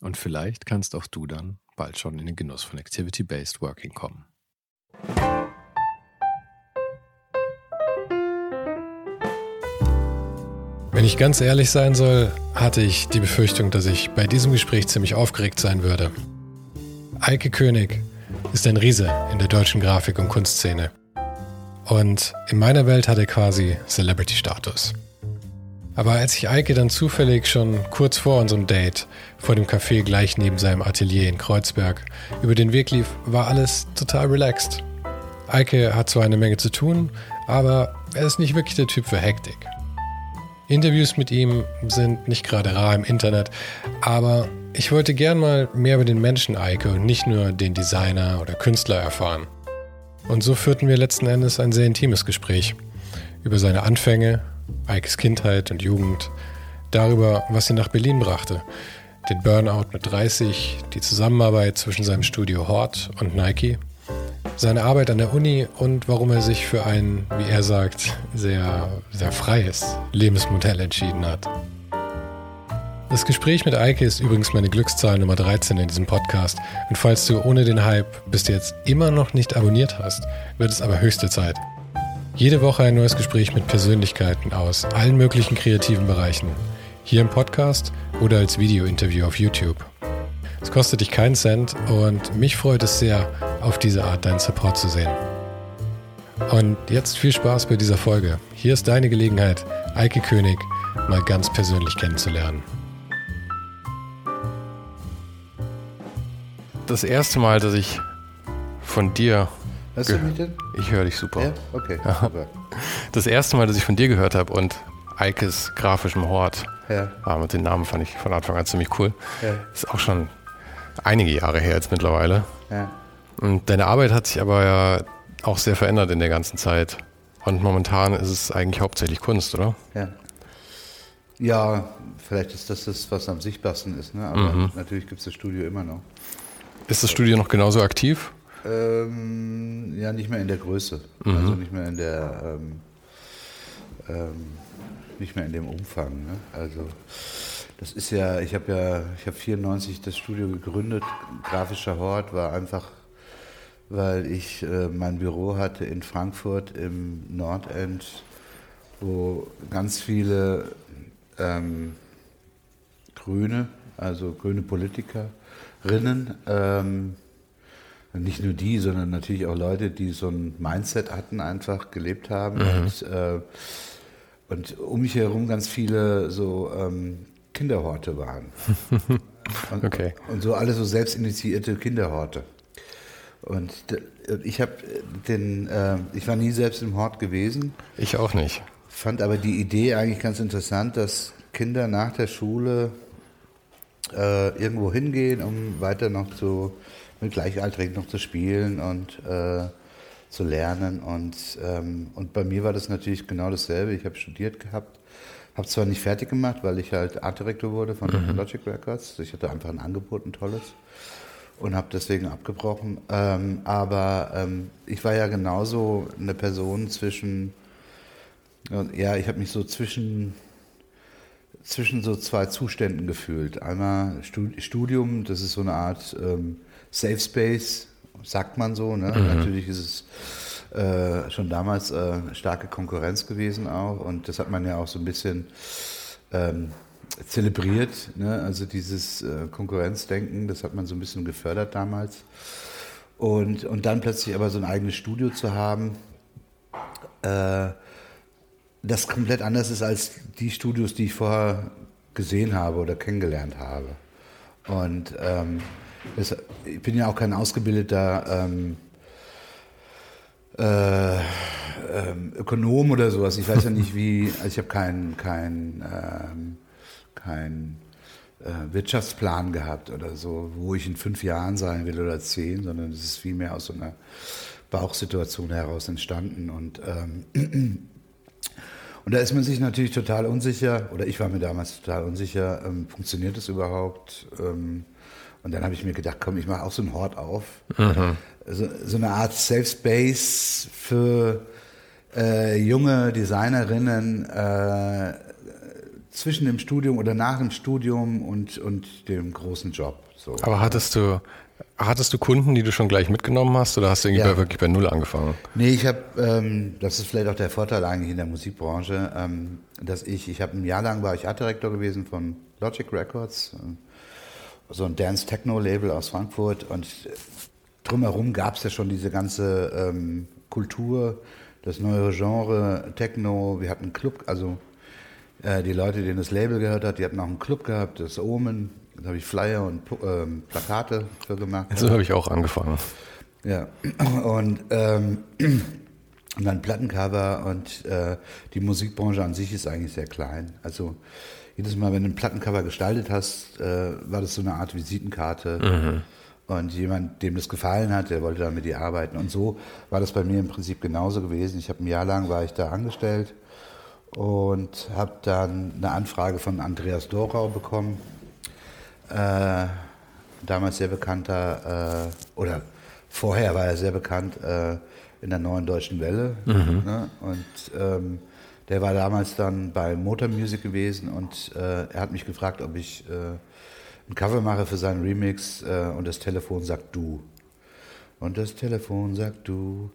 Und vielleicht kannst auch du dann bald schon in den Genuss von Activity-Based Working kommen. Wenn ich ganz ehrlich sein soll, hatte ich die Befürchtung, dass ich bei diesem Gespräch ziemlich aufgeregt sein würde. Eike König ist ein Riese in der deutschen Grafik- und Kunstszene. Und in meiner Welt hat er quasi Celebrity-Status. Aber als ich Eike dann zufällig schon kurz vor unserem Date vor dem Café gleich neben seinem Atelier in Kreuzberg über den Weg lief, war alles total relaxed. Eike hat zwar eine Menge zu tun, aber er ist nicht wirklich der Typ für Hektik. Interviews mit ihm sind nicht gerade rar im Internet, aber ich wollte gern mal mehr über den Menschen Eike und nicht nur den Designer oder Künstler erfahren. Und so führten wir letzten Endes ein sehr intimes Gespräch über seine Anfänge, Eikes Kindheit und Jugend, darüber, was ihn nach Berlin brachte, den Burnout mit 30, die Zusammenarbeit zwischen seinem Studio Hort und Nike seine Arbeit an der Uni und warum er sich für ein, wie er sagt, sehr, sehr freies Lebensmodell entschieden hat. Das Gespräch mit Eike ist übrigens meine Glückszahl Nummer 13 in diesem Podcast. Und falls du ohne den Hype bis jetzt immer noch nicht abonniert hast, wird es aber höchste Zeit. Jede Woche ein neues Gespräch mit Persönlichkeiten aus allen möglichen kreativen Bereichen. Hier im Podcast oder als Video-Interview auf YouTube. Es kostet dich keinen Cent und mich freut es sehr, auf diese Art deinen Support zu sehen. Und jetzt viel Spaß bei dieser Folge. Hier ist deine Gelegenheit, Eike König mal ganz persönlich kennenzulernen. Das erste Mal, dass ich von dir. Mich denn? Ich höre dich super. Ja, okay. Super. Das erste Mal, dass ich von dir gehört habe und Eikes grafischem Hort. Ja. Ah, mit den Namen fand ich von Anfang an ziemlich cool. Ja. Ist auch schon einige Jahre her jetzt mittlerweile. Ja. Und deine Arbeit hat sich aber ja auch sehr verändert in der ganzen Zeit. Und momentan ist es eigentlich hauptsächlich Kunst, oder? Ja. Ja, vielleicht ist das das, was am sichtbarsten ist, ne? aber Mhm. natürlich gibt es das Studio immer noch. Ist das Studio noch genauso aktiv? Ähm, ja, nicht mehr in der Größe, Mhm. also nicht mehr in der, ähm, ähm, nicht mehr in dem Umfang. Ne? Also das ist ja, ich habe ja, ich habe 94 das Studio gegründet. Grafischer Hort war einfach, weil ich äh, mein Büro hatte in Frankfurt im Nordend, wo ganz viele ähm, Grüne, also grüne Politikerinnen, ähm, nicht nur die, sondern natürlich auch Leute, die so ein Mindset hatten, einfach gelebt haben. Und, äh, und um mich herum ganz viele so ähm, Kinderhorte waren. Und, Okay. und so alle so selbstinitiierte Kinderhorte. Und ich habe den, äh, ich war nie selbst im Hort gewesen, Ich auch nicht. fand aber die Idee eigentlich ganz interessant, dass Kinder nach der Schule äh, irgendwo hingehen, um weiter noch zu, mit Gleichaltrigen noch zu spielen und äh, zu lernen. Und, ähm, und bei mir war das natürlich genau dasselbe. Ich habe studiert gehabt, habe zwar nicht fertig gemacht, weil ich halt Artdirektor wurde von Logic Records. Ich hatte einfach ein Angebot, ein tolles. Und habe deswegen abgebrochen. Ähm, aber ähm, ich war ja genauso eine Person zwischen ja, ich habe mich so zwischen, zwischen so zwei Zuständen gefühlt. Einmal Stu- Studium, das ist so eine Art ähm, Safe Space, sagt man so. Ne? Natürlich ist es äh, schon damals äh, starke Konkurrenz gewesen auch. Und das hat man ja auch so ein bisschen ähm, zelebriert. Ne? Also dieses äh, Konkurrenzdenken, das hat man so ein bisschen gefördert damals. Und, und dann plötzlich aber so ein eigenes Studio zu haben, äh, das komplett anders ist als die Studios, die ich vorher gesehen habe oder kennengelernt habe. Und ähm, das, ich bin ja auch kein ausgebildeter ähm, äh, ähm, Ökonom oder sowas. Ich weiß ja nicht, wie, also ich habe keinen kein, ähm, kein, äh, Wirtschaftsplan gehabt oder so, wo ich in fünf Jahren sein will oder zehn, sondern es ist vielmehr aus so einer Bauchsituation heraus entstanden. Und, ähm, und da ist man sich natürlich total unsicher, oder ich war mir damals total unsicher, ähm, funktioniert das überhaupt? Und dann habe ich mir gedacht, komm, ich mache auch so einen Hort auf. Mhm. So, so, eine Art Safe Space für äh, junge Designerinnen äh, zwischen dem Studium oder nach dem Studium und, und dem großen Job. So. Aber hattest du, hattest du Kunden, die du schon gleich mitgenommen hast oder hast du irgendwie ja. bei, wirklich bei Null angefangen? Nee, ich habe, ähm, das ist vielleicht auch der Vorteil eigentlich in der Musikbranche, ähm, dass ich, ich habe ein Jahr lang war ich Artdirektor gewesen von Logic Records, äh, so ein Dance-Techno-Label aus Frankfurt und drumherum gab es ja schon diese ganze ähm, Kultur, das neue Genre Techno, wir hatten einen Club, also äh, die Leute, denen das Label gehört hat, die hatten auch einen Club gehabt, das Omen. Da habe ich Flyer und ähm, Plakate für gemacht. So habe ich auch angefangen. Ja, und, ähm, und dann Plattencover und äh, die Musikbranche an sich ist eigentlich sehr klein. Also jedes Mal, wenn du ein Plattencover gestaltet hast, äh, war das so eine Art Visitenkarte. Mhm. Und jemand, dem das gefallen hat, der wollte dann mit dir arbeiten. Und so war das bei mir im Prinzip genauso gewesen. Ich habe ein Jahr lang war ich da angestellt und habe dann eine Anfrage von Andreas Dorau bekommen, äh, damals sehr bekannter, äh, oder vorher war er sehr bekannt äh, in der neuen deutschen Welle. Mhm. Ne? Und ähm, der war damals dann bei Motor Music gewesen und äh, er hat mich gefragt, ob ich äh, ein Cover mache für seinen Remix äh, und das Telefon sagt du. Und das Telefon sagt du.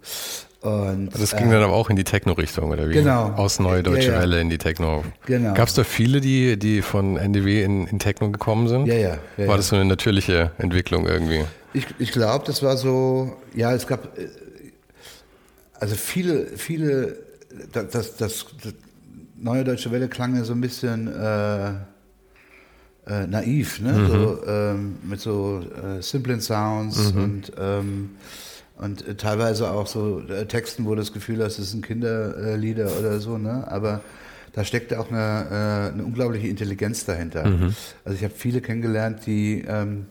Und, also das ging äh, dann aber auch in die Techno-Richtung, oder wie? Genau. Aus Neue Deutsche ja, ja. Welle in die Techno. Genau. Gab es da viele, die, die von NDW in, in Techno gekommen sind? Ja, ja. ja war das so eine natürliche Entwicklung irgendwie? Ich, ich glaube, das war so, ja, es gab, äh, also viele, viele, das, das, das, das Neue Deutsche Welle klang ja so ein bisschen äh, äh, naiv, ne? Mhm. So, ähm, mit so äh, simplen Sounds mhm. und ähm, und äh, teilweise auch so äh, Texten, wo du das Gefühl hast, es sind Kinderlieder oder so, ne? Aber da steckt auch eine, äh, eine unglaubliche Intelligenz dahinter. Mhm. Also ich habe viele kennengelernt, die ähm,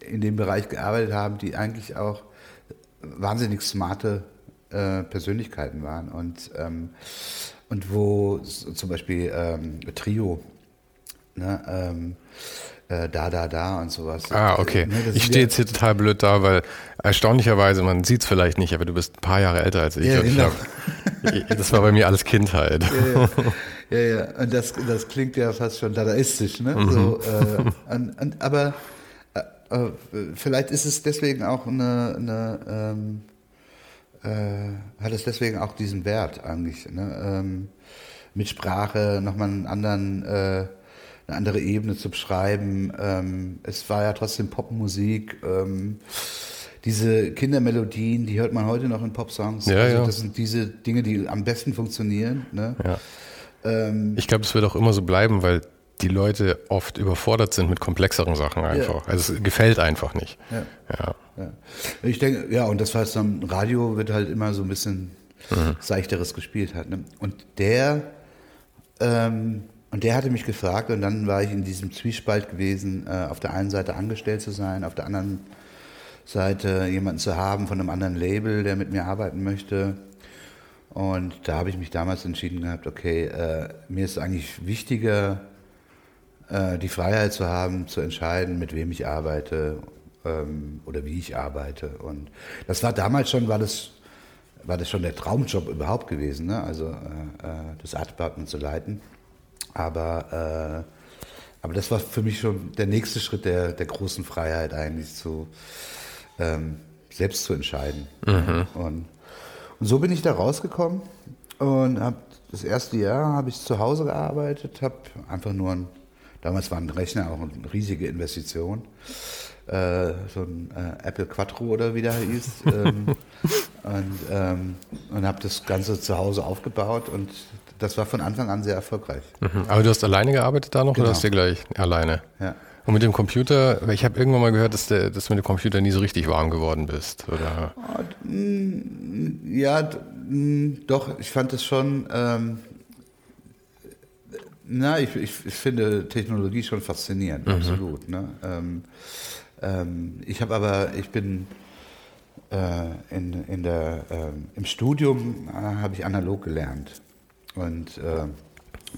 in dem Bereich gearbeitet haben, die eigentlich auch wahnsinnig smarte äh, Persönlichkeiten waren und ähm, und wo zum Beispiel ähm, Trio, ne, ähm, äh, da, da, da und sowas. Ah, okay. Ne, ich stehe jetzt hier total blöd da, weil erstaunlicherweise, man sieht es vielleicht nicht, aber du bist ein paar Jahre älter als ich. Ja, genau. ich glaub, das war bei mir alles Kindheit. Ja, ja, ja. ja. Und das, das klingt ja fast schon dadaistisch, ne? Mhm. So, äh, und, und, aber äh, äh, vielleicht ist es deswegen auch eine, eine ähm, äh, hat es deswegen auch diesen Wert eigentlich, ne? Ähm, mit Sprache nochmal einen anderen äh, eine andere Ebene zu beschreiben. Ähm, es war ja trotzdem Popmusik. Ähm, diese Kindermelodien, die hört man heute noch in Popsongs. Ja, also ja. Das sind diese Dinge, die am besten funktionieren. Ne? Ja. Ähm, ich glaube, das wird auch immer so bleiben, weil die Leute oft überfordert sind mit komplexeren Sachen einfach. Ja. Also es gefällt einfach nicht. Ja. ja. Ja. Ich denke, ja, und das heißt, am Radio wird halt immer so ein bisschen mhm. seichteres gespielt hat. Ne? Und der ähm, und der hatte mich gefragt und dann war ich in diesem Zwiespalt gewesen, äh, auf der einen Seite angestellt zu sein, auf der anderen Seite jemanden zu haben von einem anderen Label, der mit mir arbeiten möchte. Und da habe ich mich damals entschieden gehabt, okay, äh, mir ist eigentlich wichtiger, äh, die Freiheit zu haben, zu entscheiden, mit wem ich arbeite ähm, oder wie ich arbeite. Und das war damals schon, war das, war das schon der Traumjob überhaupt gewesen, ne? also äh, äh, das Art Department zu leiten. Aber, äh, aber das war für mich schon der nächste Schritt der, der großen Freiheit eigentlich zu ähm, selbst zu entscheiden. Mhm. Und, und so bin ich da rausgekommen und habe das erste Jahr habe ich zu Hause gearbeitet, habe einfach nur ein, Damals war ein Rechner auch eine riesige Investition. Äh, so ein äh, Apple Quattro oder wie der hieß. ähm, und ähm, und habe das Ganze zu Hause aufgebaut und das war von Anfang an sehr erfolgreich. Mhm. Aber du hast alleine gearbeitet da noch genau. oder hast du gleich alleine? Ja. Und mit dem Computer, ich habe irgendwann mal gehört, dass, du dass mit dem Computer nie so richtig warm geworden bist, oder? Ja, doch, ich fand es schon, ähm, na, ich, ich, ich, finde Technologie schon faszinierend, mhm. absolut. Ne? Ähm, ähm, ich habe aber, ich bin äh, in, in der, äh, im Studium äh, habe ich analog gelernt und äh,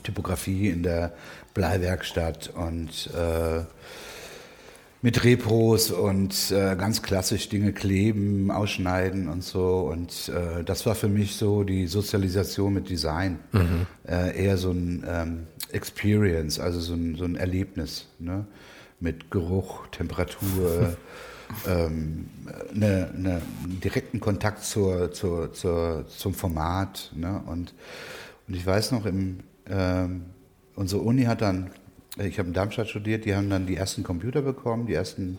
Typografie in der Bleiwerkstatt und äh, mit Repros und äh, ganz klassisch Dinge kleben, ausschneiden und so. Und äh, das war für mich so die Sozialisation mit Design. Mhm. Äh, eher so ein ähm, Experience, also so ein, so ein Erlebnis. Ne? Mit Geruch, Temperatur, ähm, ne, ne, direkten Kontakt zur, zur, zur, zum Format. Ne? Und, und ich weiß noch, im, ähm, unsere Uni hat dann ich habe in Darmstadt studiert, die haben dann die ersten Computer bekommen, die ersten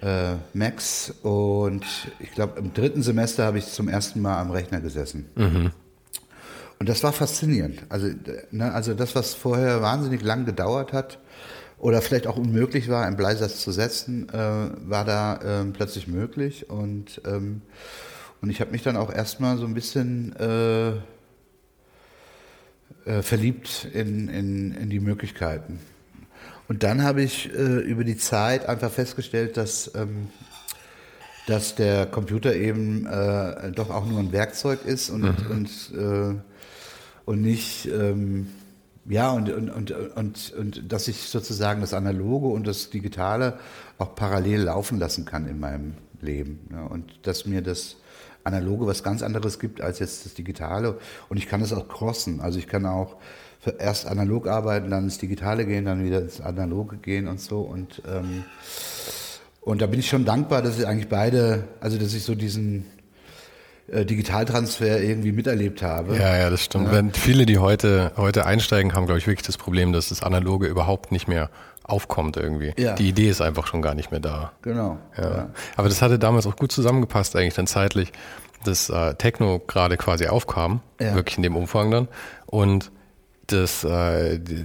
äh, Macs und ich glaube im dritten Semester habe ich zum ersten Mal am Rechner gesessen. Mhm. Und das war faszinierend. Also, ne, also das, was vorher wahnsinnig lang gedauert hat oder vielleicht auch unmöglich war, einen Bleisatz zu setzen, äh, war da äh, plötzlich möglich. Und, ähm, und ich habe mich dann auch erstmal so ein bisschen äh, äh, verliebt in, in, in die Möglichkeiten. Und dann habe ich äh, über die Zeit einfach festgestellt, dass, ähm, dass der Computer eben äh, doch auch nur ein Werkzeug ist und, mhm. und, äh, und nicht, ähm, ja, und, und, und, und, und dass ich sozusagen das Analoge und das Digitale auch parallel laufen lassen kann in meinem Leben. Ja, und dass mir das Analoge was ganz anderes gibt als jetzt das Digitale. Und ich kann es auch crossen. Also ich kann auch erst analog arbeiten, dann ins Digitale gehen, dann wieder ins Analoge gehen und so. Und, ähm, und da bin ich schon dankbar, dass ich eigentlich beide, also dass ich so diesen Digitaltransfer irgendwie miterlebt habe. Ja, ja, das stimmt. Ja. Wenn viele, die heute, heute einsteigen, haben, glaube ich, wirklich das Problem, dass das Analoge überhaupt nicht mehr aufkommt irgendwie. Ja. Die Idee ist einfach schon gar nicht mehr da. Genau. Ja. ja. Aber das hatte damals auch gut zusammengepasst eigentlich dann zeitlich, dass äh, Techno gerade quasi aufkam, ja. wirklich in dem Umfang dann. Und dass äh, die,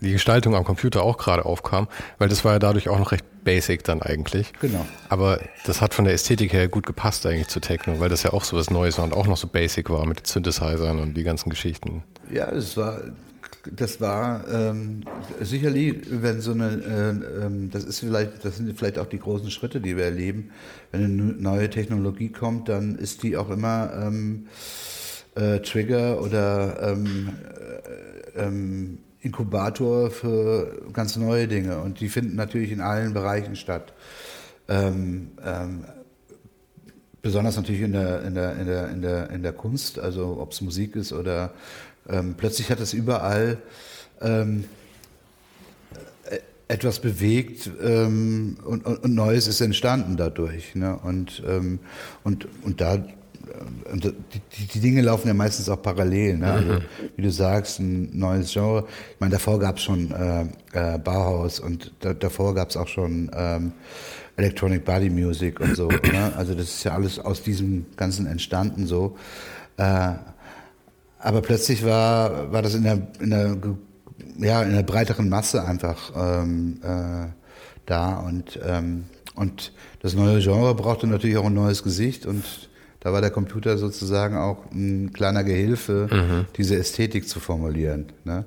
die, Gestaltung am Computer auch gerade aufkam, weil das war ja dadurch auch noch recht basic dann eigentlich. Genau. Aber das hat von der Ästhetik her gut gepasst eigentlich zu Techno, weil das ja auch so was Neues war und auch noch so basic war mit den Synthesizern und die ganzen Geschichten. Ja, es war das war ähm, sicherlich, wenn so eine, äh, äh, das ist vielleicht, das sind vielleicht auch die großen Schritte, die wir erleben. Wenn eine neue Technologie kommt, dann ist die auch immer ähm, äh, Trigger oder ähm, äh, ähm, Inkubator für ganz neue Dinge. Und die finden natürlich in allen Bereichen statt. Ähm, ähm, besonders natürlich in der, in der, in der, in der, in der Kunst, also ob es Musik ist oder ähm, plötzlich hat es überall ähm, äh, etwas bewegt ähm, und, und, Neues ist entstanden dadurch. Ne? Und, ähm, und, und da die, die, Dinge laufen ja meistens auch parallel. Ne? Also, mhm. wie du sagst, ein neues Genre. Ich meine, davor gab es schon äh, äh, Bauhaus und da, davor gab es auch schon ähm, Electronic Body Music und so. Ne? Also das ist ja alles aus diesem Ganzen entstanden so. Äh, aber plötzlich war, war das in der, in der, ja, in der breiteren Masse einfach ähm, äh, da und, ähm, und das neue Genre brauchte natürlich auch ein neues Gesicht und da war der Computer sozusagen auch ein kleiner Gehilfe, mhm. diese Ästhetik zu formulieren. Ne?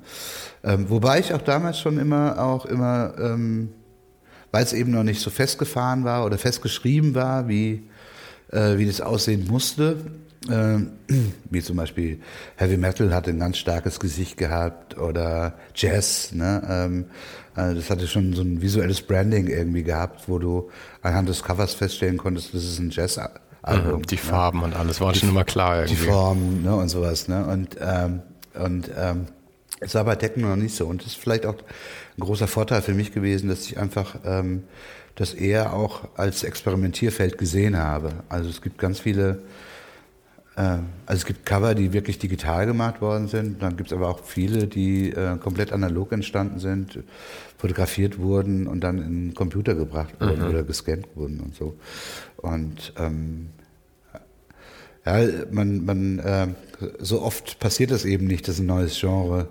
Ähm, wobei ich auch damals schon immer auch immer, ähm, weil es eben noch nicht so festgefahren war oder festgeschrieben war, wie, äh, wie das aussehen musste, ähm, wie zum Beispiel Heavy Metal hatte ein ganz starkes Gesicht gehabt oder Jazz. Ne? Ähm, äh, das hatte schon so ein visuelles Branding irgendwie gehabt, wo du anhand des Covers feststellen konntest, das ist ein Jazz-Album. Mhm, die ne? Farben und alles war die, schon immer klar irgendwie. Die Formen ne, und sowas. Ne? Und, ähm, und ähm, es war bei Techno noch nicht so. Und das ist vielleicht auch ein großer Vorteil für mich gewesen, dass ich einfach ähm, das eher auch als Experimentierfeld gesehen habe. Also es gibt ganz viele äh, also es gibt Cover, die wirklich digital gemacht worden sind. Dann gibt es aber auch viele, die äh, komplett analog entstanden sind, fotografiert wurden und dann in den Computer gebracht wurden mhm. oder gescannt wurden und so. Und ähm, ja, man, man äh, so oft passiert das eben nicht, dass ein neues Genre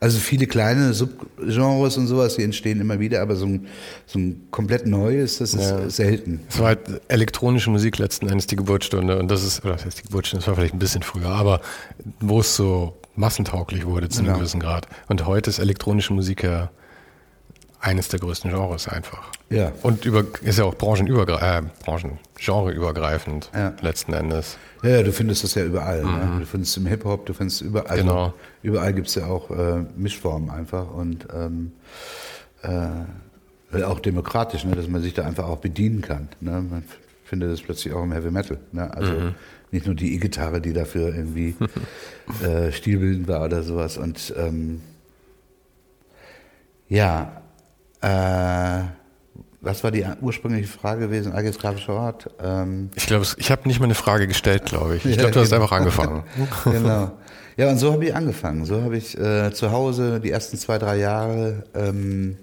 also viele kleine Subgenres und sowas, die entstehen immer wieder, aber so ein, so ein komplett neues, das ist ja. selten. Es war halt elektronische Musik letzten Endes die Geburtsstunde und das ist, oder das heißt die Geburtsstunde, das war vielleicht ein bisschen früher, aber wo es so massentauglich wurde zu einem genau. gewissen Grad. Und heute ist elektronische Musik ja eines der größten Genres einfach. Ja. Und über, ist ja auch branchenübergreifend, äh, Branchen, genreübergreifend ja. letzten Endes. Ja, ja, du findest das ja überall. Ne? Mhm. Ne? Du findest es im Hip-Hop, du findest überall. Also genau. Überall gibt es ja auch äh, Mischformen einfach und ähm, äh, auch demokratisch, ne? dass man sich da einfach auch bedienen kann. Ne? Man findet das plötzlich auch im Heavy Metal. Ne? Also mhm. nicht nur die E-Gitarre, die dafür irgendwie äh, stilbildend war oder sowas. Und ähm, ja, äh, was war die ursprüngliche Frage gewesen? Eigenes grafischer Ort? Ähm ich glaube, ich habe nicht mal eine Frage gestellt, glaube ich. Ich glaube, du hast einfach angefangen. genau. Ja, und so habe ich angefangen. So habe ich äh, zu Hause die ersten zwei, drei Jahre, ähm,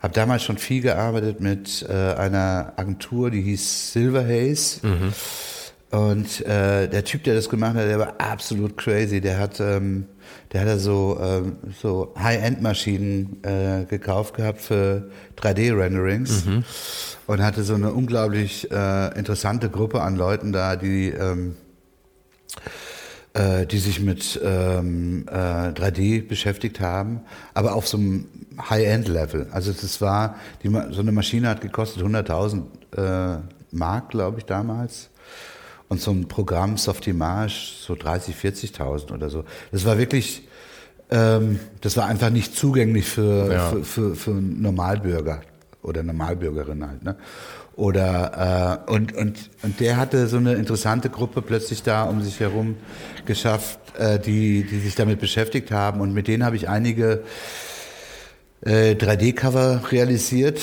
habe damals schon viel gearbeitet mit äh, einer Agentur, die hieß Silver Haze. Mhm. Und äh, der Typ, der das gemacht hat, der war absolut crazy. Der hat, ähm, der hat so, ähm, so High-End-Maschinen äh, gekauft gehabt für 3D-Renderings mhm. und hatte so eine unglaublich äh, interessante Gruppe an Leuten da, die ähm, äh, die sich mit ähm, äh, 3D beschäftigt haben, aber auf so einem High-End-Level. Also das war, die, so eine Maschine hat gekostet 100.000 äh, Mark, glaube ich, damals. Und so ein Programm Softimage so 30, 40.000 oder so. Das war wirklich, ähm, das war einfach nicht zugänglich für, ja. für, für, für Normalbürger oder Normalbürgerin halt. Ne? Oder äh, und, und, und der hatte so eine interessante Gruppe plötzlich da um sich herum geschafft, äh, die, die sich damit beschäftigt haben. Und mit denen habe ich einige äh, 3D-Cover realisiert,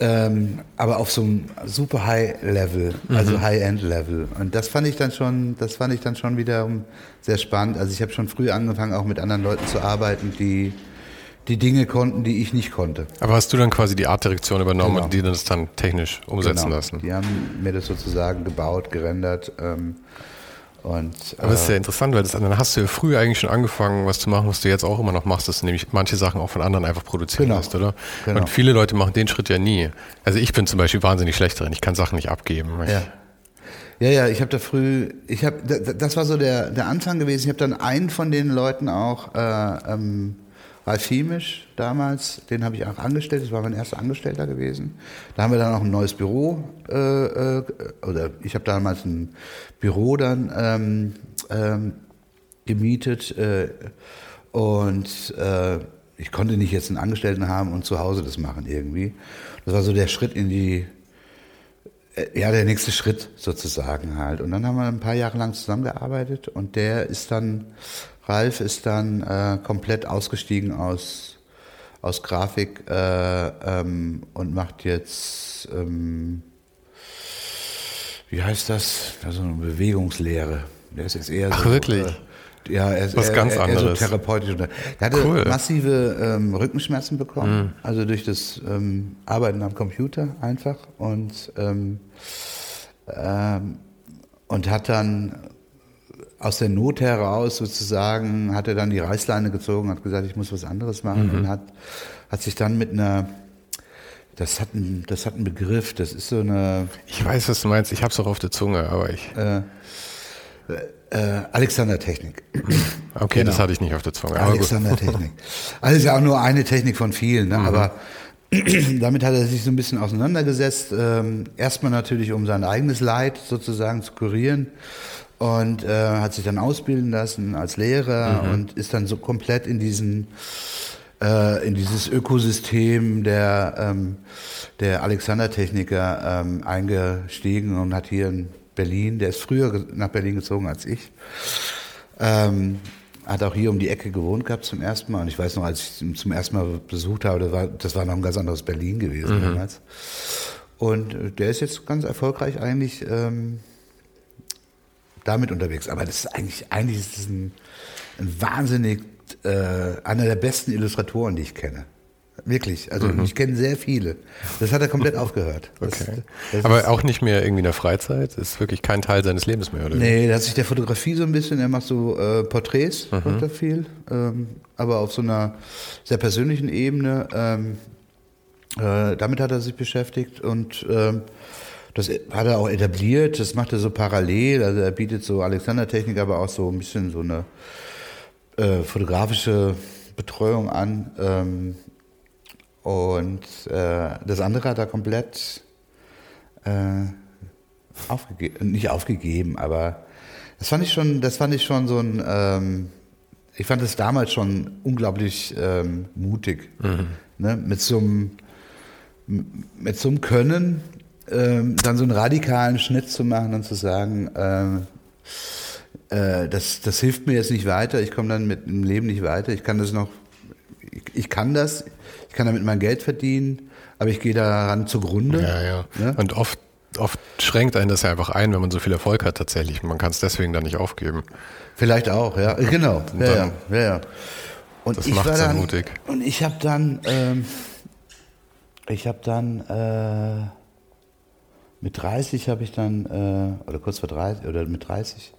ähm, aber auf so einem super High-Level, also mhm. High-End-Level. Und das fand ich dann schon, das fand ich dann schon wiederum sehr spannend. Also ich habe schon früh angefangen, auch mit anderen Leuten zu arbeiten, die die Dinge konnten, die ich nicht konnte. Aber hast du dann quasi die Artdirektion übernommen genau. und die das dann technisch umsetzen genau. lassen? Die haben mir das sozusagen gebaut, gerendert. Ähm, und, Aber das ist ja äh, interessant, weil das, dann hast du ja früh eigentlich schon angefangen, was zu machen, was du jetzt auch immer noch machst, dass du nämlich manche Sachen auch von anderen einfach produzieren genau. lässt, oder? Genau. Und viele Leute machen den Schritt ja nie. Also ich bin zum Beispiel wahnsinnig schlecht drin, ich kann Sachen nicht abgeben. Ja. Ja, ja, ich habe da früh, ich habe, das war so der, der Anfang gewesen. Ich habe dann einen von den Leuten auch äh, ähm, Ralf Fiemisch damals, den habe ich auch angestellt, das war mein erster Angestellter gewesen. Da haben wir dann auch ein neues Büro, äh, äh, oder ich habe damals ein Büro dann ähm, ähm, gemietet äh, und äh, ich konnte nicht jetzt einen Angestellten haben und zu Hause das machen irgendwie. Das war so der Schritt in die, äh, ja, der nächste Schritt sozusagen halt. Und dann haben wir ein paar Jahre lang zusammengearbeitet und der ist dann Ralf ist dann äh, komplett ausgestiegen aus, aus Grafik äh, ähm, und macht jetzt, ähm, wie heißt das? Also eine Bewegungslehre. Der ist jetzt eher Ach, so. wirklich? Äh, ja, er ist Was eher, ganz eher, anderes. so therapeutisch. Er hatte cool. massive ähm, Rückenschmerzen bekommen, mhm. also durch das ähm, Arbeiten am Computer einfach und ähm, ähm, und hat dann aus der Not heraus sozusagen hat er dann die Reißleine gezogen, hat gesagt, ich muss was anderes machen mhm. und hat, hat sich dann mit einer das hat, ein, das hat einen Begriff, das ist so eine. Ich weiß, was du meinst, ich hab's auch auf der Zunge, aber ich. Äh, äh, Alexander-Technik. Okay, genau. das hatte ich nicht auf der Zunge. Alexander-Technik. Also ist ja auch nur eine Technik von vielen, ne? Mhm. aber damit hat er sich so ein bisschen auseinandergesetzt. Ähm, erstmal natürlich, um sein eigenes Leid sozusagen zu kurieren und äh, hat sich dann ausbilden lassen als Lehrer mhm. und ist dann so komplett in diesen äh, in dieses Ökosystem der ähm, der Alexander-Techniker ähm, eingestiegen und hat hier in Berlin, der ist früher nach Berlin gezogen als ich, ähm, hat auch hier um die Ecke gewohnt gehabt zum ersten Mal. Und ich weiß noch, als ich ihn zum ersten Mal besucht habe, das war, das war noch ein ganz anderes Berlin gewesen mhm. damals. Und äh, der ist jetzt ganz erfolgreich eigentlich ähm, damit unterwegs. Aber das ist eigentlich, eigentlich ist das ein, ein wahnsinnig, äh, einer der besten Illustratoren, die ich kenne. Wirklich. Also mhm. ich kenne sehr viele. Das hat er komplett aufgehört. Das, okay. Das Aber auch nicht mehr irgendwie in der Freizeit? Das ist wirklich kein Teil seines Lebens mehr, oder? Nee, da hat sich der Fotografie so ein bisschen, er macht so äh, Porträts, mhm. macht er viel. Ähm, aber auf so einer sehr persönlichen Ebene. Ähm, äh, damit hat er sich beschäftigt und ähm, das hat er auch etabliert, das macht er so parallel, also er bietet so Alexander-Technik, aber auch so ein bisschen so eine äh, fotografische Betreuung an. Ähm, und äh, das andere hat er komplett äh, aufgegeben, nicht aufgegeben, aber das fand ich schon, das fand ich schon so ein, ähm, ich fand es damals schon unglaublich ähm, mutig, mhm. ne? mit so einem mit so einem Können ähm, dann so einen radikalen Schnitt zu machen und zu sagen, ähm, äh, das, das hilft mir jetzt nicht weiter, ich komme dann mit dem Leben nicht weiter, ich kann das noch, ich, ich kann das, ich kann damit mein Geld verdienen, aber ich gehe daran zugrunde. Ja, ja. ja? Und oft, oft schränkt einen das ja einfach ein, wenn man so viel Erfolg hat tatsächlich. Man kann es deswegen dann nicht aufgeben. Vielleicht auch, ja, genau. Ja, dann, ja, ja, Und das macht dann mutig. Und ich habe dann, ähm, ich habe dann äh, mit 30 habe ich dann, äh, oder kurz vor 30, oder mit 30,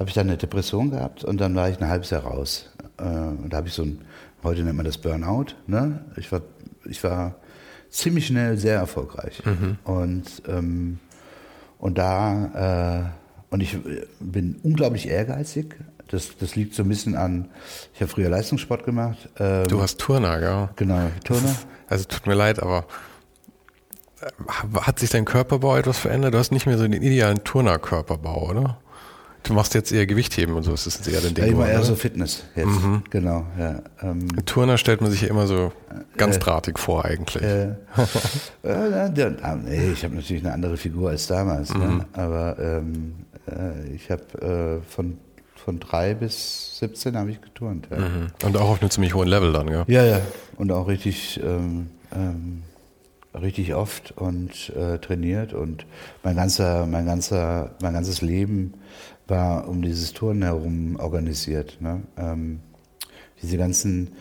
habe ich dann eine Depression gehabt und dann war ich ein halbes Jahr raus. Äh, und da habe ich so ein Heute nennt man das Burnout. Ne? Ich, war, ich war ziemlich schnell sehr erfolgreich. Mhm. Und, ähm, und da, äh, und ich bin unglaublich ehrgeizig. Das, das liegt so ein bisschen an, ich habe früher Leistungssport gemacht. Ähm, du hast Turner, ja. Genau, Turner. Also tut mir leid, aber hat sich dein Körperbau etwas verändert? Du hast nicht mehr so den idealen Turner-Körperbau, oder? Du machst jetzt eher Gewichtheben und so, ist das eher dein Ding? Ja, ich war eher so Fitness jetzt, mhm. genau. Ja, ähm, Turner stellt man sich ja immer so ganz äh, drahtig vor eigentlich. Äh, äh, nee, ich habe natürlich eine andere Figur als damals, ne? mhm. ne? aber ähm, äh, ich habe äh, von, von drei bis 17 habe ich geturnt. Ja. Mhm. Und auch auf einem ziemlich hohen Level dann, ja? Ja, ja, und auch richtig... Ähm, ähm, richtig oft und äh, trainiert und mein ganzer, mein ganzer, mein ganzes Leben war um dieses Turnen herum organisiert. Ne? Ähm, diese ganzen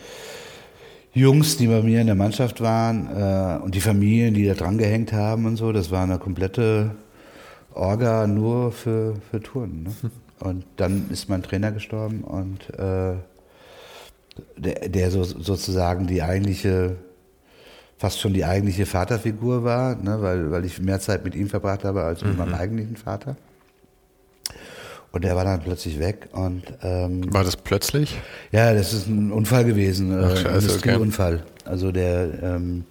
Jungs, die bei mir in der Mannschaft waren äh, und die Familien, die da dran gehängt haben und so, das war eine komplette Orga nur für, für Touren. Ne? Und dann ist mein Trainer gestorben und äh, der, der so, sozusagen die eigentliche, fast schon die eigentliche Vaterfigur war, ne? weil, weil ich mehr Zeit mit ihm verbracht habe als mit mhm. meinem eigentlichen Vater. Und der war dann plötzlich weg. Und, ähm, war das plötzlich? Ja, das ist ein Unfall gewesen, äh, Ach, scheiße, ein Industrieunfall. Okay. Also der, ähm,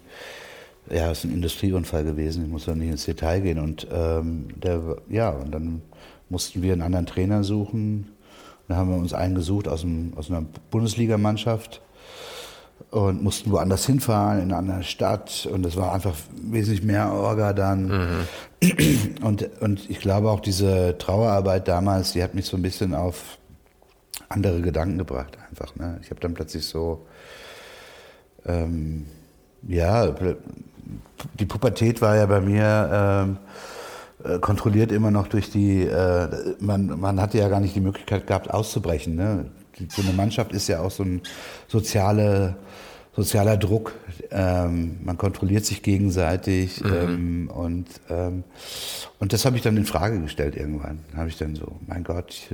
ja, ist ein Industrieunfall gewesen. Ich muss da nicht ins Detail gehen. Und ähm, der, ja, und dann mussten wir einen anderen Trainer suchen. Dann haben wir uns einen gesucht aus, einem, aus einer Bundesligamannschaft und mussten woanders hinfahren, in eine andere Stadt. Und es war einfach wesentlich mehr Orga dann. Mhm. Und, und ich glaube auch diese Trauerarbeit damals, die hat mich so ein bisschen auf andere Gedanken gebracht einfach. Ne? Ich habe dann plötzlich so, ähm, ja, die Pubertät war ja bei mir ähm, äh, kontrolliert immer noch durch die, äh, man, man hatte ja gar nicht die Möglichkeit gehabt auszubrechen. Ne? so eine Mannschaft ist ja auch so ein soziale, sozialer Druck. Ähm, man kontrolliert sich gegenseitig mhm. ähm, und, ähm, und das habe ich dann in Frage gestellt irgendwann. Habe ich dann so, mein Gott, ich,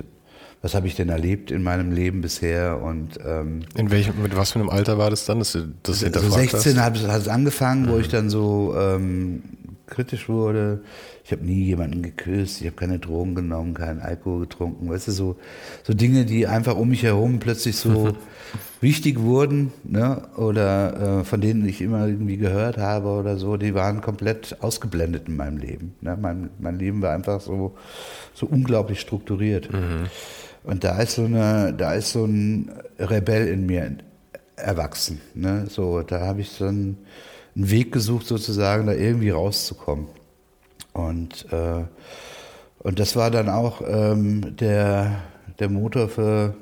was habe ich denn erlebt in meinem Leben bisher und ähm, in welchem mit was für einem Alter war das dann, dass du das so 16 hat es angefangen, mhm. wo ich dann so ähm, kritisch wurde. Ich habe nie jemanden geküsst, ich habe keine Drogen genommen, keinen Alkohol getrunken. Weißt du, so, so Dinge, die einfach um mich herum plötzlich so wichtig wurden, ne? oder äh, von denen ich immer irgendwie gehört habe oder so, die waren komplett ausgeblendet in meinem Leben. Ne? Mein, mein Leben war einfach so, so unglaublich strukturiert. Mhm. Und da ist so eine, da ist so ein Rebell in mir erwachsen. Ne? So, da habe ich so einen, einen Weg gesucht, sozusagen, da irgendwie rauszukommen. Und, äh, und das war dann auch ähm, der, der Motor für,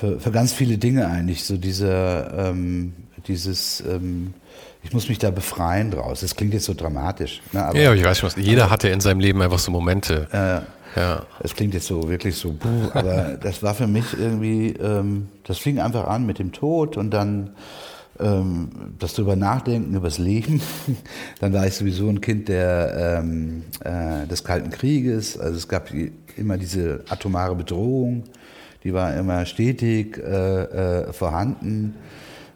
für, für ganz viele Dinge eigentlich. So dieser, ähm, dieses, ähm, ich muss mich da befreien draus. Das klingt jetzt so dramatisch. Ne? Aber, ja, ich weiß schon was. Jeder aber, hatte in seinem Leben einfach so Momente. Äh, ja. Das klingt jetzt so wirklich so, puh, aber das war für mich irgendwie, ähm, das fing einfach an mit dem Tod und dann ähm, das drüber nachdenken, über das Leben. dann war ich sowieso ein Kind der, ähm, äh, des Kalten Krieges. Also es gab immer diese atomare Bedrohung, die war immer stetig äh, äh, vorhanden.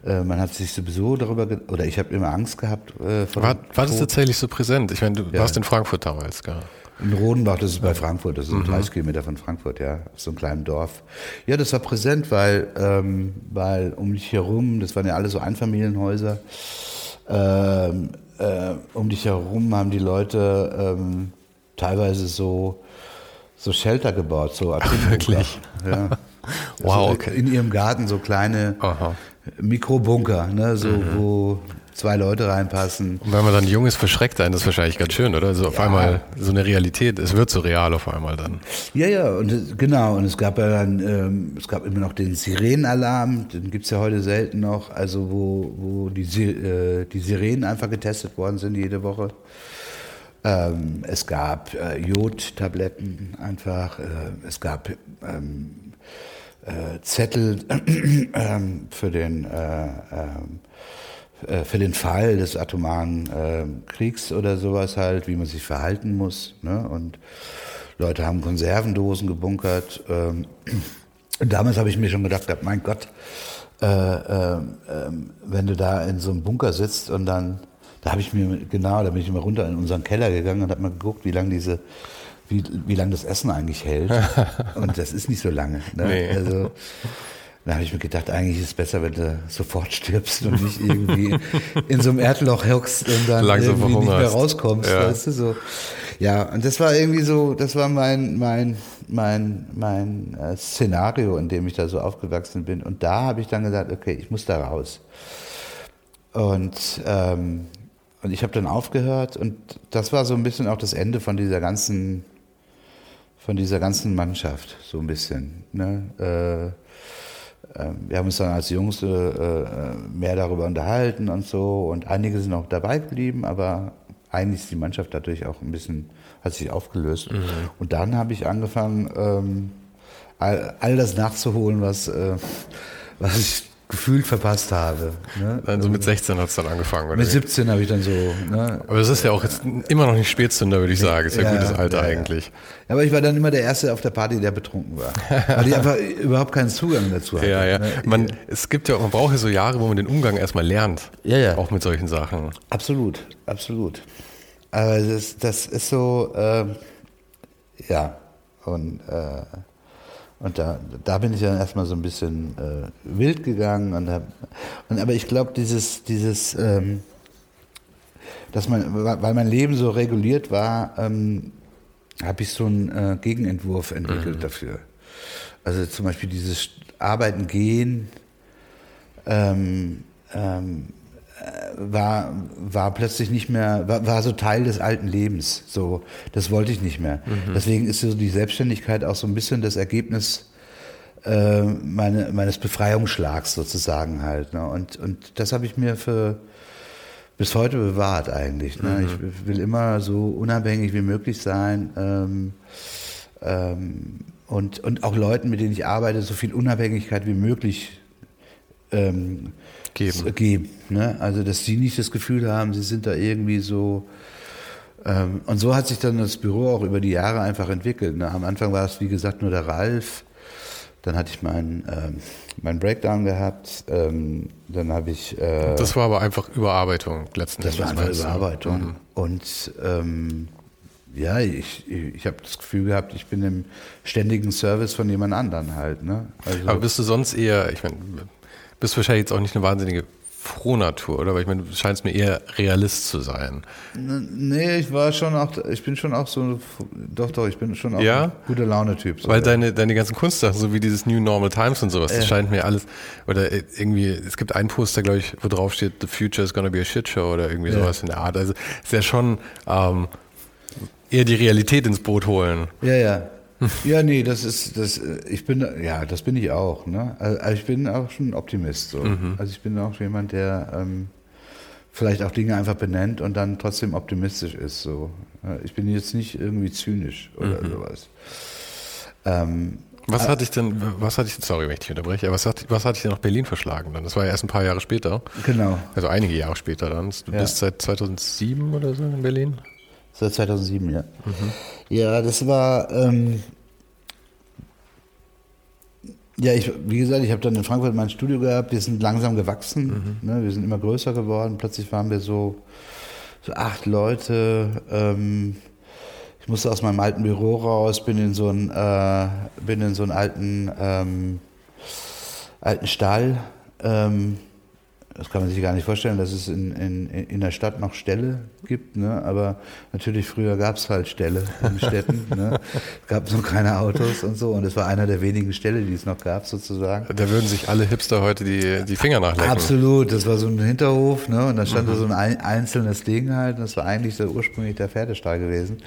Äh, man hat sich sowieso darüber, oder ich habe immer Angst gehabt. Äh, vor war, war das tatsächlich so präsent? Ich meine, du ja. warst in Frankfurt damals, gell? In Rodenbach, das ist bei Frankfurt, das ist mhm. 30 Kilometer von Frankfurt, ja, so ein kleines Dorf. Ja, das war präsent, weil, ähm, weil um dich herum, das waren ja alle so Einfamilienhäuser, ähm, äh, um dich herum haben die Leute ähm, teilweise so, so Shelter gebaut, so Ach, wirklich? Ja. wow, also okay. In ihrem Garten so kleine Aha. Mikrobunker, ne, so, mhm. wo zwei Leute reinpassen. Und wenn man dann jung ist, verschreckt einen das wahrscheinlich ganz schön, oder? So auf ja. einmal so eine Realität, es wird so real auf einmal dann. Ja, ja, und genau, und es gab ja dann, ähm, es gab immer noch den Sirenenalarm, den gibt's ja heute selten noch, also wo, wo die, äh, die Sirenen einfach getestet worden sind jede Woche. Ähm, es gab äh, Jodtabletten einfach, äh, es gab ähm, äh, Zettel ähm, für den äh, ähm, äh, für den Fall des atomaren äh, Kriegs oder sowas halt, wie man sich verhalten muss. Ne? Und Leute haben Konservendosen gebunkert. Ähm, damals habe ich mir schon gedacht, mein Gott, äh, wenn du da in so einem Bunker sitzt und dann, da habe ich mir, genau, da bin ich immer runter in unseren Keller gegangen und habe mal geguckt, wie lange diese wie, wie lange das Essen eigentlich hält. Und das ist nicht so lange. Ne? Nee. Also, da habe ich mir gedacht, eigentlich ist es besser, wenn du sofort stirbst und nicht irgendwie in so einem Erdloch hockst und dann Langsam irgendwie nicht mehr rauskommst. Ja. Weißt du, so. ja, und das war irgendwie so, das war mein, mein, mein, mein äh, Szenario, in dem ich da so aufgewachsen bin. Und da habe ich dann gesagt, okay, ich muss da raus. Und, ähm, und ich habe dann aufgehört und das war so ein bisschen auch das Ende von dieser ganzen, von dieser ganzen Mannschaft, so ein bisschen. Ne? Äh, ähm, wir haben uns dann als Jungs äh, äh, mehr darüber unterhalten und so und einige sind auch dabei geblieben, aber eigentlich ist die Mannschaft dadurch auch ein bisschen, hat sich aufgelöst. Mhm. Und dann habe ich angefangen, ähm, all, all, das nachzuholen, was, äh, was ich gefühlt verpasst habe. Ne? Also mit 16 hat es dann angefangen, oder? Mit 17 habe ich dann so. Ne? Aber es ist ja auch jetzt immer noch nicht Spätzünder, würde ich sagen. Ist ja, ja gutes Alter ja, eigentlich. Ja. Aber ich war dann immer der Erste auf der Party, der betrunken war. Weil ich einfach überhaupt keinen Zugang dazu hatte. Ja, ja. Ne? Man, es gibt ja, man braucht ja so Jahre, wo man den Umgang erstmal lernt. Ja, ja. Auch mit solchen Sachen. Absolut, absolut. Aber das, das ist so, äh, ja. Und äh, und da, da bin ich dann erstmal so ein bisschen äh, wild gegangen. Und, hab, und aber ich glaube, dieses, dieses ähm, dass man, weil mein Leben so reguliert war, ähm, habe ich so einen äh, Gegenentwurf entwickelt mhm. dafür. Also zum Beispiel dieses Arbeiten gehen ähm, ähm, war, war plötzlich nicht mehr, war, war so Teil des alten Lebens. So, das wollte ich nicht mehr. Mhm. Deswegen ist so die Selbstständigkeit auch so ein bisschen das Ergebnis äh, meine, meines Befreiungsschlags sozusagen halt. Ne? Und, und das habe ich mir für bis heute bewahrt eigentlich. Ne? Mhm. Ich will immer so unabhängig wie möglich sein. Ähm, ähm, und, und auch Leuten, mit denen ich arbeite, so viel Unabhängigkeit wie möglich ähm, geben. geben ne? Also, dass sie nicht das Gefühl haben, sie sind da irgendwie so. Ähm, und so hat sich dann das Büro auch über die Jahre einfach entwickelt. Ne? Am Anfang war es, wie gesagt, nur der Ralf. Dann hatte ich meinen ähm, mein Breakdown gehabt. Ähm, dann habe ich. Äh, das war aber einfach Überarbeitung letzten Endes. Das war einfach Überarbeitung. Mhm. Und ähm, ja, ich, ich habe das Gefühl gehabt, ich bin im ständigen Service von jemand anderen halt. Ne? Also aber bist du sonst eher, ich meine, bist wahrscheinlich jetzt auch nicht eine wahnsinnige Frohnatur, oder? Weil ich meine, du scheinst mir eher Realist zu sein. Nee, ich war schon auch, ich bin schon auch so, doch, doch, ich bin schon auch ja? ein guter Laune-Typ. So, Weil ja. deine, deine ganzen Kunstsachen, so wie dieses New Normal Times und sowas, das scheint mir alles, oder irgendwie, es gibt einen Poster, glaube ich, wo drauf steht, The Future is gonna be a shit show oder irgendwie ja. sowas in der Art. Also, ist ja schon, ähm, eher die Realität ins Boot holen. Ja, ja. Ja, nee, das ist, das, ich bin, ja, das bin ich auch, ne? Also ich bin auch schon ein Optimist, so. Mhm. Also ich bin auch jemand, der ähm, vielleicht auch Dinge einfach benennt und dann trotzdem optimistisch ist. So. Ich bin jetzt nicht irgendwie zynisch oder mhm. sowas. Ähm, was hatte ich denn, was hatte ich, sorry, wenn ich dich unterbreche, was hatte, was hatte ich denn nach Berlin verschlagen dann? Das war ja erst ein paar Jahre später. Genau. Also einige Jahre später dann. Du ja. bist seit 2007 oder so in Berlin? Seit 2007, ja. Mhm. Ja, das war, ähm, ja, ich, wie gesagt, ich habe dann in Frankfurt mein Studio gehabt. Wir sind langsam gewachsen. Mhm. Ne? Wir sind immer größer geworden. Plötzlich waren wir so, so acht Leute. Ähm, ich musste aus meinem alten Büro raus, bin in so einen, äh, bin in so einen alten, ähm, alten Stall. Ähm, das kann man sich gar nicht vorstellen, dass es in, in, in der Stadt noch Ställe gibt. Ne? Aber natürlich früher gab es halt Ställe in Städten. ne? Es gab so keine Autos und so. Und es war einer der wenigen Ställe, die es noch gab, sozusagen. Da würden sich alle Hipster heute die, die Finger nachlecken. Absolut. Das war so ein Hinterhof. Ne? Und da stand mhm. da so ein einzelnes Ding halt. Das war eigentlich so ursprünglich der Pferdestall gewesen.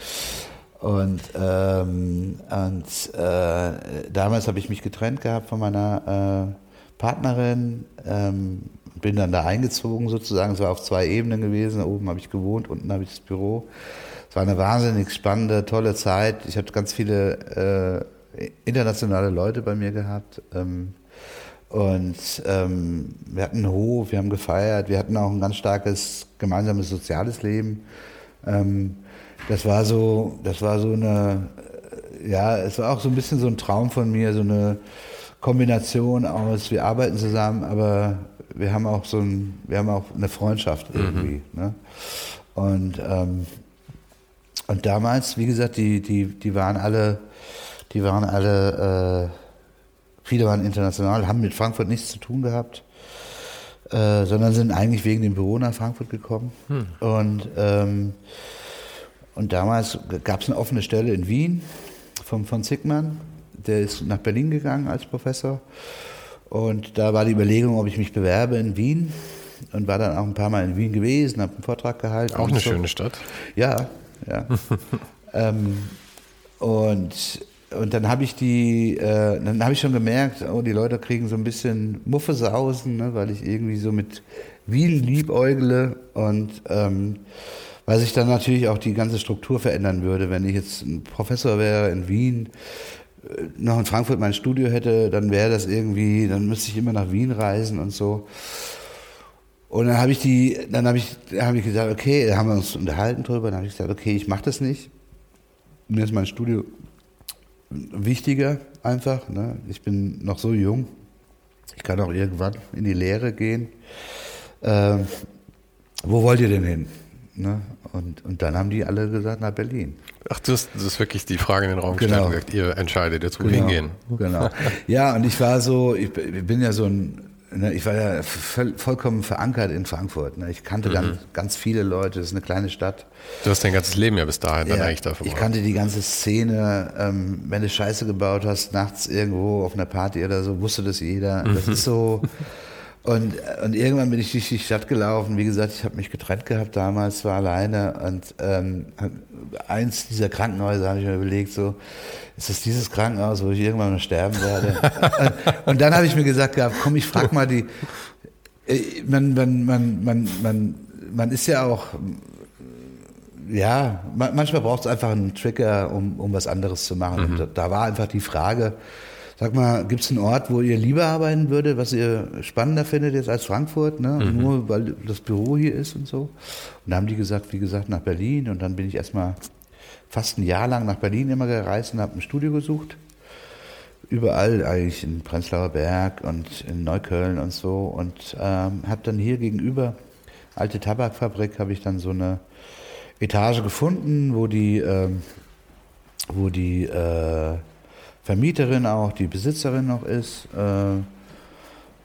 Und, ähm, und äh, damals habe ich mich getrennt gehabt von meiner äh, Partnerin. Ähm, bin dann da eingezogen sozusagen. Es war auf zwei Ebenen gewesen. Oben habe ich gewohnt, unten habe ich das Büro. Es war eine wahnsinnig spannende, tolle Zeit. Ich habe ganz viele äh, internationale Leute bei mir gehabt. Ähm, und ähm, wir hatten einen Hof, wir haben gefeiert, wir hatten auch ein ganz starkes gemeinsames soziales Leben. Ähm, das war so, das war so eine, ja, es war auch so ein bisschen so ein Traum von mir, so eine Kombination aus, wir arbeiten zusammen, aber wir haben auch so ein, wir haben auch eine Freundschaft mhm. irgendwie. Mhm. Ne? Und, ähm, und damals, wie gesagt, die, die, die waren alle, die waren alle, äh, viele waren international, haben mit Frankfurt nichts zu tun gehabt, äh, sondern sind eigentlich wegen dem Büro nach Frankfurt gekommen. Mhm. Und, ähm, und damals gab es eine offene Stelle in Wien vom, von Zickmann. Der ist nach Berlin gegangen als Professor. Und da war die Überlegung, ob ich mich bewerbe in Wien und war dann auch ein paar Mal in Wien gewesen, habe einen Vortrag gehalten. Auch eine so. schöne Stadt. Ja, ja. ähm, und, und dann habe ich die, äh, dann habe ich schon gemerkt, oh, die Leute kriegen so ein bisschen Muffesausen, ne, weil ich irgendwie so mit Wien liebäugle und ähm, weil sich dann natürlich auch die ganze Struktur verändern würde, wenn ich jetzt ein Professor wäre in Wien noch in Frankfurt mein Studio hätte, dann wäre das irgendwie, dann müsste ich immer nach Wien reisen und so. Und dann habe ich die, dann habe ich, habe ich gesagt, okay, da haben wir uns unterhalten drüber, dann habe ich gesagt, okay, ich mache das nicht. Mir ist mein Studio wichtiger einfach. Ne? Ich bin noch so jung. Ich kann auch irgendwann in die Lehre gehen. Ähm, wo wollt ihr denn hin? Ne? Und, und dann haben die alle gesagt, nach Berlin. Ach, das, das ist wirklich die Frage in den Raum gestellt genau. gesagt, ihr entscheidet jetzt, wo genau. hingehen. Genau. Ja, und ich war so, ich, ich bin ja so ein, ne, ich war ja vollkommen verankert in Frankfurt. Ne? Ich kannte mhm. ganz, ganz viele Leute, das ist eine kleine Stadt. Du hast dein ganzes Leben ja bis dahin ja, dann eigentlich davon. Ich kannte die ganze Szene. Ähm, wenn du Scheiße gebaut hast, nachts irgendwo auf einer Party oder so, wusste das jeder. Das mhm. ist so. Und, und irgendwann bin ich durch die Stadt gelaufen. Wie gesagt, ich habe mich getrennt gehabt damals, war alleine. Und ähm, eins dieser Krankenhäuser habe ich mir überlegt, so, ist das dieses Krankenhaus, wo ich irgendwann mal sterben werde? und, und, dann habe ich mir gesagt gehabt, komm, ich frag mal die. Äh, man, man, man, man, man, man ist ja auch ja, manchmal braucht es einfach einen Trigger, um, um was anderes zu machen. Mhm. Da, da, war einfach die Frage, Sag mal, gibt es einen Ort, wo ihr lieber arbeiten würdet, was ihr spannender findet jetzt als Frankfurt, ne? Mhm. nur weil das Büro hier ist und so? Und da haben die gesagt, wie gesagt, nach Berlin. Und dann bin ich erstmal fast ein Jahr lang nach Berlin immer gereist und habe ein Studio gesucht. Überall eigentlich in Prenzlauer Berg und in Neukölln und so. Und ähm, habe dann hier gegenüber, alte Tabakfabrik, habe ich dann so eine Etage gefunden, wo die, ähm, wo die äh, Vermieterin auch, die Besitzerin noch ist, äh,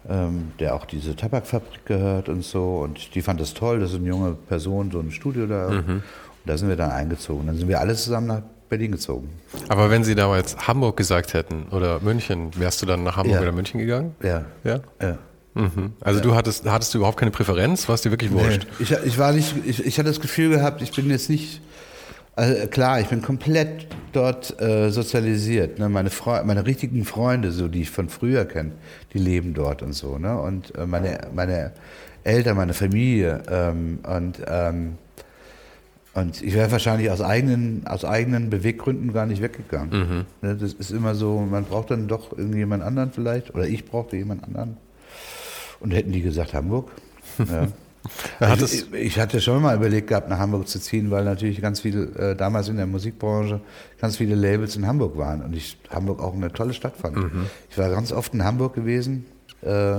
ähm, der auch diese Tabakfabrik gehört und so. Und die fand es toll, dass eine junge Person so ein Studio da. Mhm. Und da sind wir dann eingezogen. Dann sind wir alle zusammen nach Berlin gezogen. Aber wenn Sie damals Hamburg gesagt hätten oder München, wärst du dann nach Hamburg ja. oder München gegangen? Ja. Ja? Ja. Mhm. Also ja. du hattest, hattest du überhaupt keine Präferenz? Warst du wirklich wurscht? Nee. Ich, ich war nicht, ich, ich hatte das Gefühl gehabt, ich bin jetzt nicht also klar, ich bin komplett dort äh, sozialisiert. Ne? Meine, Fre meine richtigen Freunde, so die ich von früher kenne, die leben dort und so. Ne? Und äh, meine, meine Eltern, meine Familie. Ähm, und, ähm, und ich wäre wahrscheinlich aus eigenen, aus eigenen Beweggründen gar nicht weggegangen. Mhm. Ne, Das ist immer so, man braucht dann doch irgendjemand anderen vielleicht, oder ich brauchte jemand anderen. Und hätten die gesagt Hamburg. Ja. Also ich, ich hatte schon mal überlegt gehabt, nach Hamburg zu ziehen, weil natürlich ganz viele, äh, damals in der Musikbranche, ganz viele Labels in Hamburg waren und ich Hamburg auch eine tolle Stadt fand. Ich war ganz oft in Hamburg gewesen äh,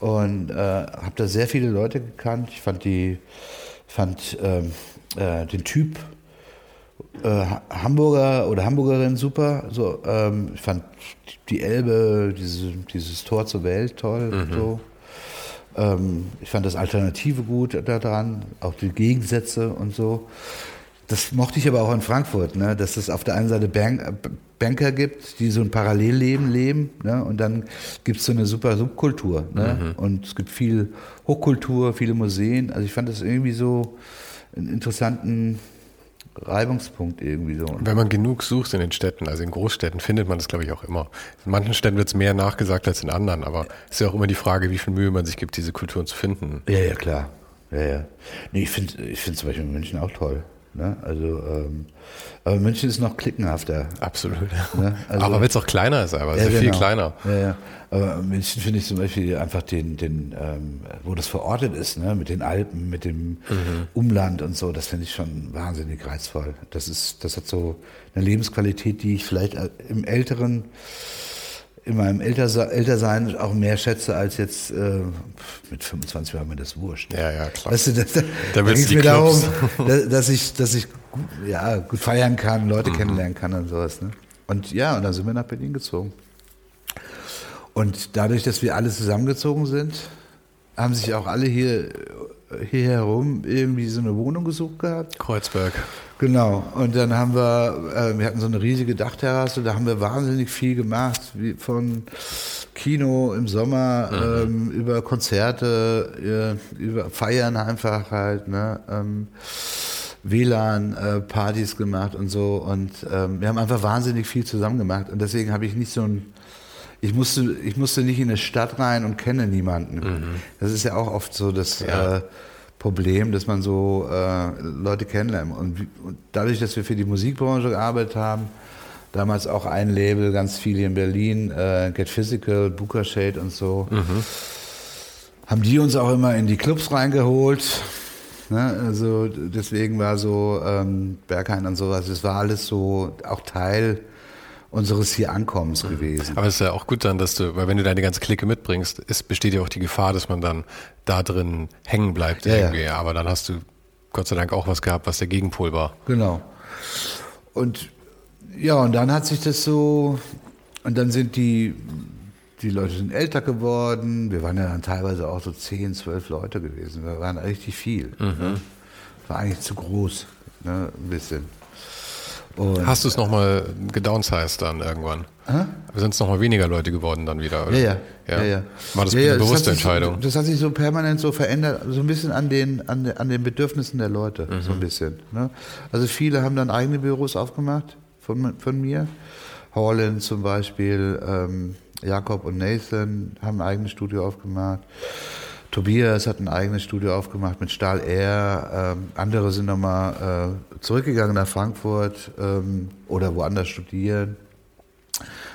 und äh, habe da sehr viele Leute gekannt. Ich fand die, fand ähm, äh, den Typ äh, Ha- Hamburger oder Hamburgerin super. So, ähm, ich fand die Elbe, diese, dieses Tor zur Welt toll. So. Ähm, ich fand das Alternative gut daran, auch die Gegensätze und so. Das mochte ich aber auch in Frankfurt, ne? dass es auf der einen Seite Bank, Banker gibt, die so ein Parallelleben leben ne? und dann gibt es so eine super Subkultur. Ne? Und es gibt viel Hochkultur, viele Museen. Also ich fand das irgendwie so einen interessanten Reibungspunkt irgendwie so. Wenn man genug sucht in den Städten, also in Großstädten, findet man das, glaube ich, auch immer. In manchen Städten wird es mehr nachgesagt als in anderen, aber es ist ja auch immer die Frage, wie viel Mühe man sich gibt, diese Kulturen zu finden. Ja, ja, klar. Ja, ja. Nee, ich finde ich find zum Beispiel München auch toll. Ne? Also, ähm, aber München ist noch klickenhafter. Absolut. Ne? Also- aber weil es auch kleiner ist, aber ja viel genau. kleiner. Ja, ja. Aber München finde ich zum Beispiel einfach den, den ähm, wo das verortet ist, ne? mit den Alpen, mit dem Mhm. Umland und so, das finde ich schon wahnsinnig reizvoll. Das ist, das hat so eine Lebensqualität, die ich vielleicht äh, im älteren, in meinem Älterse- Ältersein auch mehr schätze als jetzt äh, mit 25 war mir das wurscht. Ja, ja, klar. Weißt du, da, da, da es du mir darum, Clubs. da- dass ich, dass ich gut, ja, gut feiern kann, Leute Mhm. kennenlernen kann und sowas. Ne? Und ja, und dann sind wir nach Berlin gezogen. Und dadurch, dass wir alle zusammengezogen sind, haben sich auch alle hier, hier herum irgendwie so eine Wohnung gesucht gehabt. Kreuzberg. Genau. Und dann haben wir, äh, wir hatten so eine riesige Dachterrasse, da haben wir wahnsinnig viel gemacht, wie von Kino im Sommer, ähm, über Konzerte, äh, über Feiern einfach halt, ne? Ähm, WLAN-Partys gemacht und so. Und ähm, wir haben einfach wahnsinnig viel zusammen gemacht. Und deswegen habe ich nicht so ein ich musste, ich musste nicht in eine Stadt rein und kenne niemanden. Das ist ja auch oft so das Ja. äh, Problem, dass man so äh, Leute kennenlernt. Und, und dadurch, dass wir für die Musikbranche gearbeitet haben, damals auch ein Label, ganz viel hier in Berlin, äh, Get Physical, Booker Shade und so, haben die uns auch immer in die Clubs reingeholt. Ne? Also deswegen war so ähm, Berghain und sowas, das war alles so auch Teil unseres hier Ankommens gewesen. Aber es ist ja auch gut dann, dass du, weil wenn du deine ganze Clique mitbringst, es besteht ja auch die Gefahr, dass man dann da drin hängen bleibt Ja, ja. irgendwie. Aber dann hast du Gott sei Dank auch was gehabt, was der Gegenpol war. Genau. Und ja, und dann hat sich das so, und dann sind die, die Leute sind älter geworden. Wir waren ja dann teilweise auch so 10, 12 Leute gewesen. Wir waren richtig viel. Ne? War eigentlich zu groß, ne? ein bisschen. Und Hast du es nochmal gedownsized dann irgendwann? Sind es nochmal weniger Leute geworden dann wieder? Oder? Ja, ja. ja. ja. War das ja, eine ja, bewusste hat sich, Entscheidung? Das hat sich so permanent so verändert, so ein bisschen an den, an, den- an den Bedürfnissen der Leute, so Mhm. ein bisschen. Ne? Also viele haben dann eigene Büros aufgemacht von, von mir. Holland zum Beispiel, ähm, Jakob und Nathan haben ein eigenes Studio aufgemacht. Tobias hat ein eigenes Studio aufgemacht mit Stahl Air. Ähm, andere sind nochmal äh, zurückgegangen nach Frankfurt ähm, oder woanders studieren.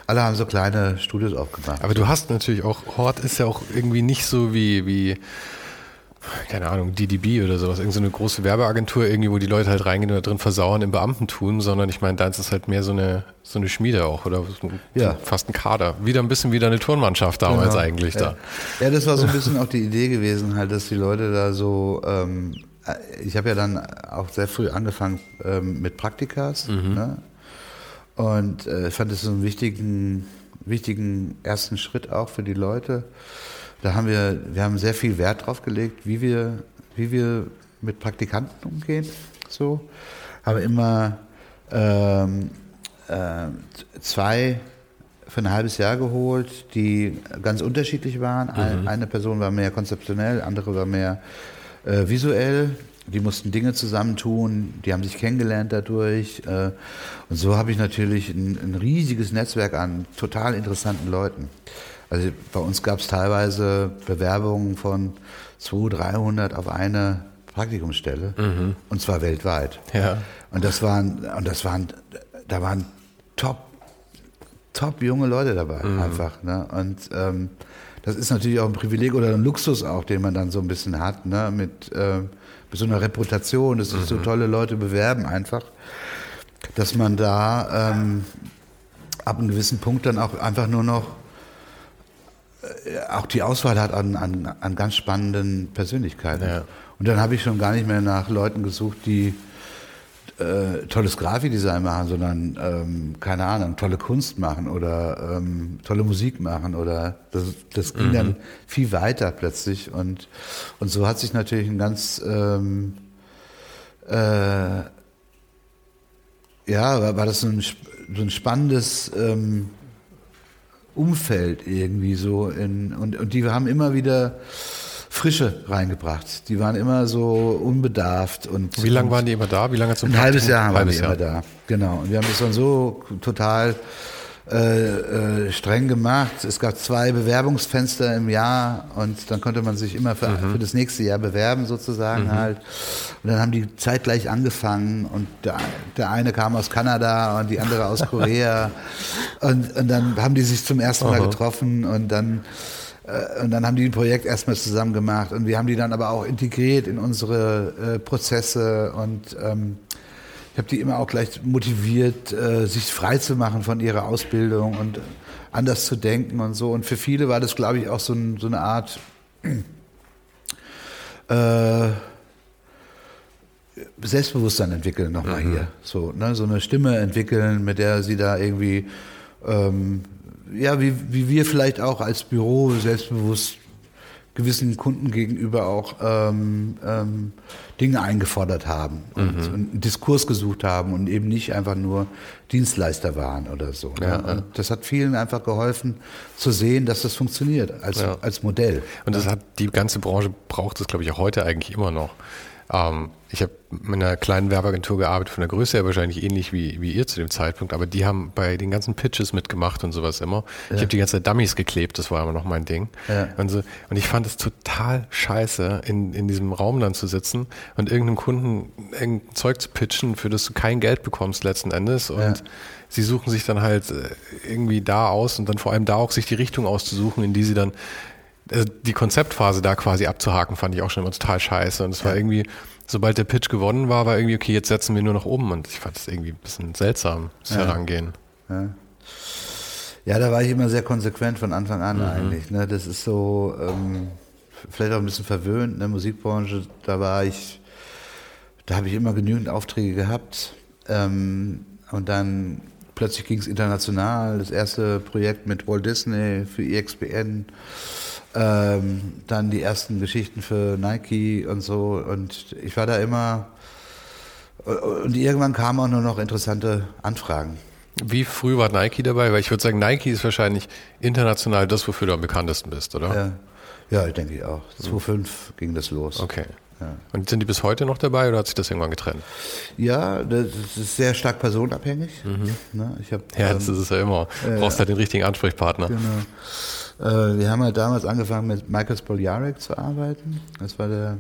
Alle haben so kleine Studios aufgemacht. Aber du hast natürlich auch, Hort ist ja auch irgendwie nicht so wie, wie keine Ahnung, DDB oder sowas, irgendeine so eine große Werbeagentur, irgendwie, wo die Leute halt reingehen und da drin versauern im Beamtentum, sondern ich meine, deins ist halt mehr so eine, so eine Schmiede auch oder so, Ja. fast ein Kader. Wieder ein bisschen wie deine Turnmannschaft damals Genau. eigentlich ja. da. Ja, das war so ein bisschen auch die Idee gewesen, halt, dass die Leute da so. Ähm, ich habe ja dann auch sehr früh angefangen ähm, mit Praktikas. Ne? Und äh, ich fand das so einen wichtigen, wichtigen ersten Schritt auch für die Leute. Da haben wir, wir haben sehr viel Wert drauf gelegt, wie wir, wie wir mit Praktikanten umgehen. So. Habe immer ähm, äh, zwei für ein halbes Jahr geholt, die ganz unterschiedlich waren. Ein, eine Person war mehr konzeptionell, andere war mehr äh, visuell. Die mussten Dinge zusammentun, die haben sich kennengelernt dadurch. Äh, und so habe ich natürlich ein, ein riesiges Netzwerk an total interessanten Leuten. Also bei uns gab es teilweise Bewerbungen von 200, 300 auf eine Praktikumsstelle mhm. und zwar weltweit. Ja. Und das waren, und das waren, da waren top, top junge Leute dabei, mhm. einfach. Ne? Und ähm, das ist natürlich auch ein Privileg oder ein Luxus auch, den man dann so ein bisschen hat, ne? mit, äh, mit so einer Reputation, dass sich mhm. so tolle Leute bewerben einfach, dass man da ähm, ab einem gewissen Punkt dann auch einfach nur noch auch die Auswahl hat an, an, an ganz spannenden Persönlichkeiten. Ja. Und dann habe ich schon gar nicht mehr nach Leuten gesucht, die äh, tolles Grafikdesign machen, sondern ähm, keine Ahnung, tolle Kunst machen oder ähm, tolle Musik machen oder das, das ging mhm. dann viel weiter plötzlich und und so hat sich natürlich ein ganz ähm, äh, ja war, war das so ein, so ein spannendes ähm, Umfeld irgendwie so in, und und die haben immer wieder Frische reingebracht. Die waren immer so unbedarft. Und, Wie lange waren die immer da? Wie lange zum Ein halbes Jahr waren die immer da. Genau. Und wir haben das dann so total äh, äh, streng gemacht. Es gab zwei Bewerbungsfenster im Jahr und dann konnte man sich immer für, mhm. für das nächste Jahr bewerben sozusagen mhm. halt. Und dann haben die zeitgleich angefangen und der, der eine kam aus Kanada und die andere aus Korea und, und dann haben die sich zum ersten Mal getroffen und dann äh, und dann haben die ein Projekt erstmal zusammen gemacht und wir haben die dann aber auch integriert in unsere äh, Prozesse und ähm, habe die immer auch gleich motiviert, äh, sich frei zu machen von ihrer Ausbildung und anders zu denken und so. Und für viele war das, glaube ich, auch so, ein, so eine Art äh, Selbstbewusstsein entwickeln nochmal mhm. hier. So, ne, so eine Stimme entwickeln, mit der sie da irgendwie ähm, ja, wie, wie wir vielleicht auch als Büro selbstbewusst gewissen Kunden gegenüber auch ähm, ähm, Dinge eingefordert haben und, mhm. und, einen Diskurs gesucht haben und eben nicht einfach nur Dienstleister waren oder so. Ne? Ja, ne? Und das hat vielen einfach geholfen zu sehen, dass das funktioniert als, ja. als Modell. Und das hat die ganze Branche braucht es, glaube ich, auch heute eigentlich immer noch. Ähm, ich habe in einer kleinen Werbeagentur gearbeitet, von der Größe her wahrscheinlich ähnlich wie, wie ihr zu dem Zeitpunkt, aber die haben bei den ganzen Pitches mitgemacht und sowas immer. Ja. Ich habe die ganze Zeit Dummies geklebt, das war immer noch mein Ding. Ja. Und, so, und ich fand es total scheiße, in, in diesem Raum dann zu sitzen und irgendeinem Kunden irgendein Zeug zu pitchen, für das du kein Geld bekommst letzten Endes. Und ja. sie suchen sich dann halt äh, irgendwie da aus und dann vor allem da auch sich die Richtung auszusuchen, in die sie dann also die Konzeptphase da quasi abzuhaken, fand ich auch schon immer total scheiße. Und es war irgendwie, sobald der Pitch gewonnen war, war irgendwie, okay, jetzt setzen wir nur noch oben. Und ich fand das irgendwie ein bisschen seltsam, das ja. Herangehen. Ja. ja. da war ich immer sehr konsequent von Anfang an mhm. eigentlich. Ne? Das ist so, ähm, vielleicht auch ein bisschen verwöhnt in der Musikbranche. Da war ich, da habe ich immer genügend Aufträge gehabt. Ähm, und dann plötzlich ging es international. Das erste Projekt mit Walt Disney für EXPN. Ähm, dann die ersten Geschichten für Nike und so. Und ich war da immer. Und irgendwann kamen auch nur noch interessante Anfragen. Wie früh war Nike dabei? Weil ich würde sagen, Nike ist wahrscheinlich international das, wofür du am bekanntesten bist, oder? Ja, ja ich denke ich auch. 2005 ging das los. Okay. Ja. Und sind die bis heute noch dabei oder hat sich das irgendwann getrennt? Ja, das ist sehr stark personenabhängig. Mhm. Ne, ich hab, ja, das ähm, ist es ja immer. Du brauchst äh, halt den richtigen Ansprechpartner. Genau. Äh, wir haben halt damals angefangen mit Michael Spoljarek zu arbeiten. Das war der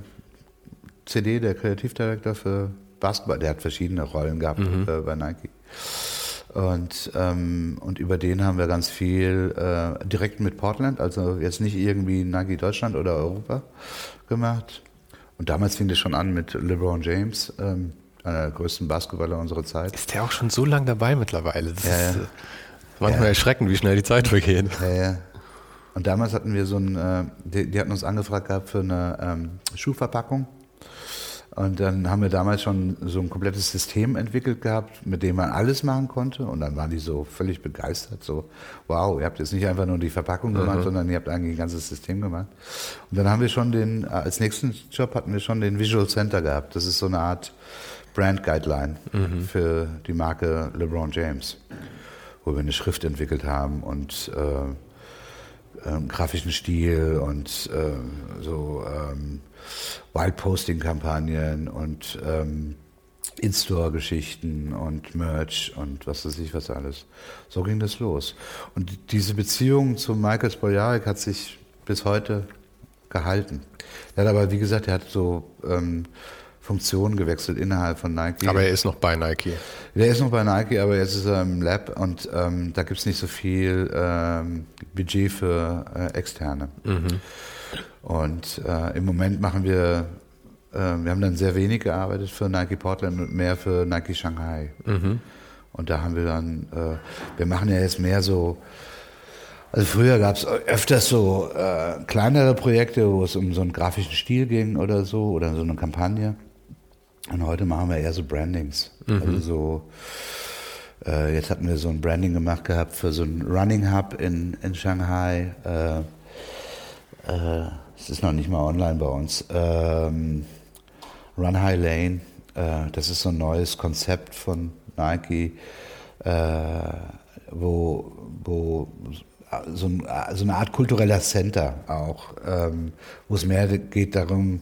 CD, der Kreativdirektor für Basketball. Der hat verschiedene Rollen gehabt mhm. äh, bei Nike. Und, ähm, und über den haben wir ganz viel äh, direkt mit Portland, also jetzt nicht irgendwie Nike Deutschland oder Europa gemacht. Und damals fing das schon an mit LeBron James, ähm, einer der größten Basketballer unserer Zeit. Ist der auch schon so lange dabei mittlerweile? Das ja, ist ja. Äh, manchmal ja. erschreckend, wie schnell die Zeit vergeht. Ja, ja. Und damals hatten wir so ein, äh, die, die, hatten uns angefragt gehabt für eine ähm, Schuhverpackung. Und dann haben wir damals schon so ein komplettes System entwickelt gehabt, mit dem man alles machen konnte. Und dann waren die so völlig begeistert, so, wow, ihr habt jetzt nicht einfach nur die Verpackung gemacht, mhm. sondern ihr habt eigentlich ein ganzes System gemacht. Und dann haben wir schon den, äh, als nächsten Job hatten wir schon den Visual Center gehabt. Das ist so eine Art Brand Guideline mhm. für die Marke LeBron James, wo wir eine Schrift entwickelt haben und äh, ähm, grafischen Stil und ähm, so ähm, Wild-Posting-Kampagnen und ähm, In-Store-Geschichten und Merch und was weiß ich was alles. So ging das los. Und diese Beziehung zu Michael Spoljarek hat sich bis heute gehalten. Er hat aber, wie gesagt, er hat so ähm, Funktionen gewechselt innerhalb von Nike. Aber er ist noch bei Nike. Der ist noch bei Nike, aber jetzt ist er im Lab und ähm, da gibt es nicht so viel ähm, Budget für äh, Externe. Mhm. Und äh, im Moment machen wir, äh, wir haben dann sehr wenig gearbeitet für Nike Portland und mehr für Nike Shanghai. Mhm. Und da haben wir dann, äh, wir machen ja jetzt mehr so, also früher gab es öfters so äh, kleinere Projekte, wo es um so einen grafischen Stil ging oder so, oder so eine Kampagne. Und heute machen wir eher so Brandings. Mhm. Also so, äh, jetzt hatten wir so ein Branding gemacht gehabt für so ein Running Hub in, in Shanghai. Äh, äh, es ist noch nicht mal online bei uns. Ähm, Run High Lane, äh, das ist so ein neues Konzept von Nike, äh, wo, wo so, ein, so, eine Art kultureller Center auch, ähm, wo es mehr geht darum,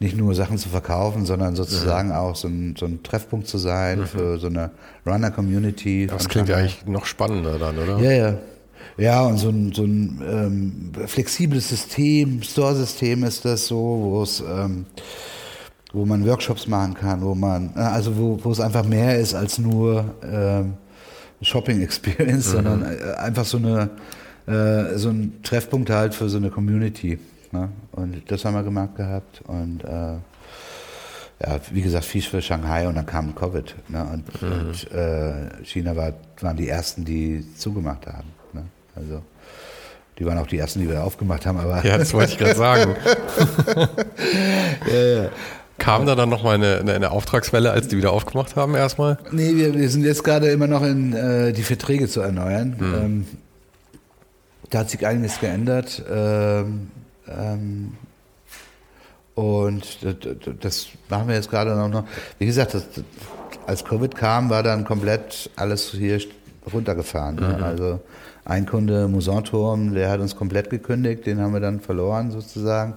nicht nur Sachen zu verkaufen, sondern sozusagen mhm. auch so ein, so ein, Treffpunkt zu sein mhm. für so eine Runner-Community. Das klingt ja eigentlich noch spannender dann, oder? Ja, ja. Ja, und so ein, so ein ähm, flexibles System, Store-System ist das so, wo es ähm, wo man Workshops machen kann, wo man, äh, also wo, wo es einfach mehr ist als nur ähm, Shopping Experience, mhm. sondern äh, einfach so eine äh, so ein Treffpunkt halt für so eine Community. Ne? Und das haben wir gemacht gehabt und äh, ja, wie gesagt, viel für Shanghai und dann kam Covid. Ne? Und, mhm. und äh, China war, waren die ersten, die zugemacht haben. Ne? Also die waren auch die ersten, die wir aufgemacht haben. Aber ja, das wollte ich gerade sagen. ja, ja. Kam da dann nochmal eine, eine, eine Auftragswelle, als die wieder aufgemacht haben erstmal? Nee, wir, wir sind jetzt gerade immer noch in äh, die Verträge zu erneuern. Mhm. Ähm, da hat sich einiges geändert. Ähm, ähm, und das, machen wir jetzt gerade noch. Wie gesagt, das, als Covid kam, war dann komplett alles hier runtergefahren. Ne? Mhm. Also ein Kunde, Musanturm, der hat uns komplett gekündigt, den haben wir dann verloren sozusagen.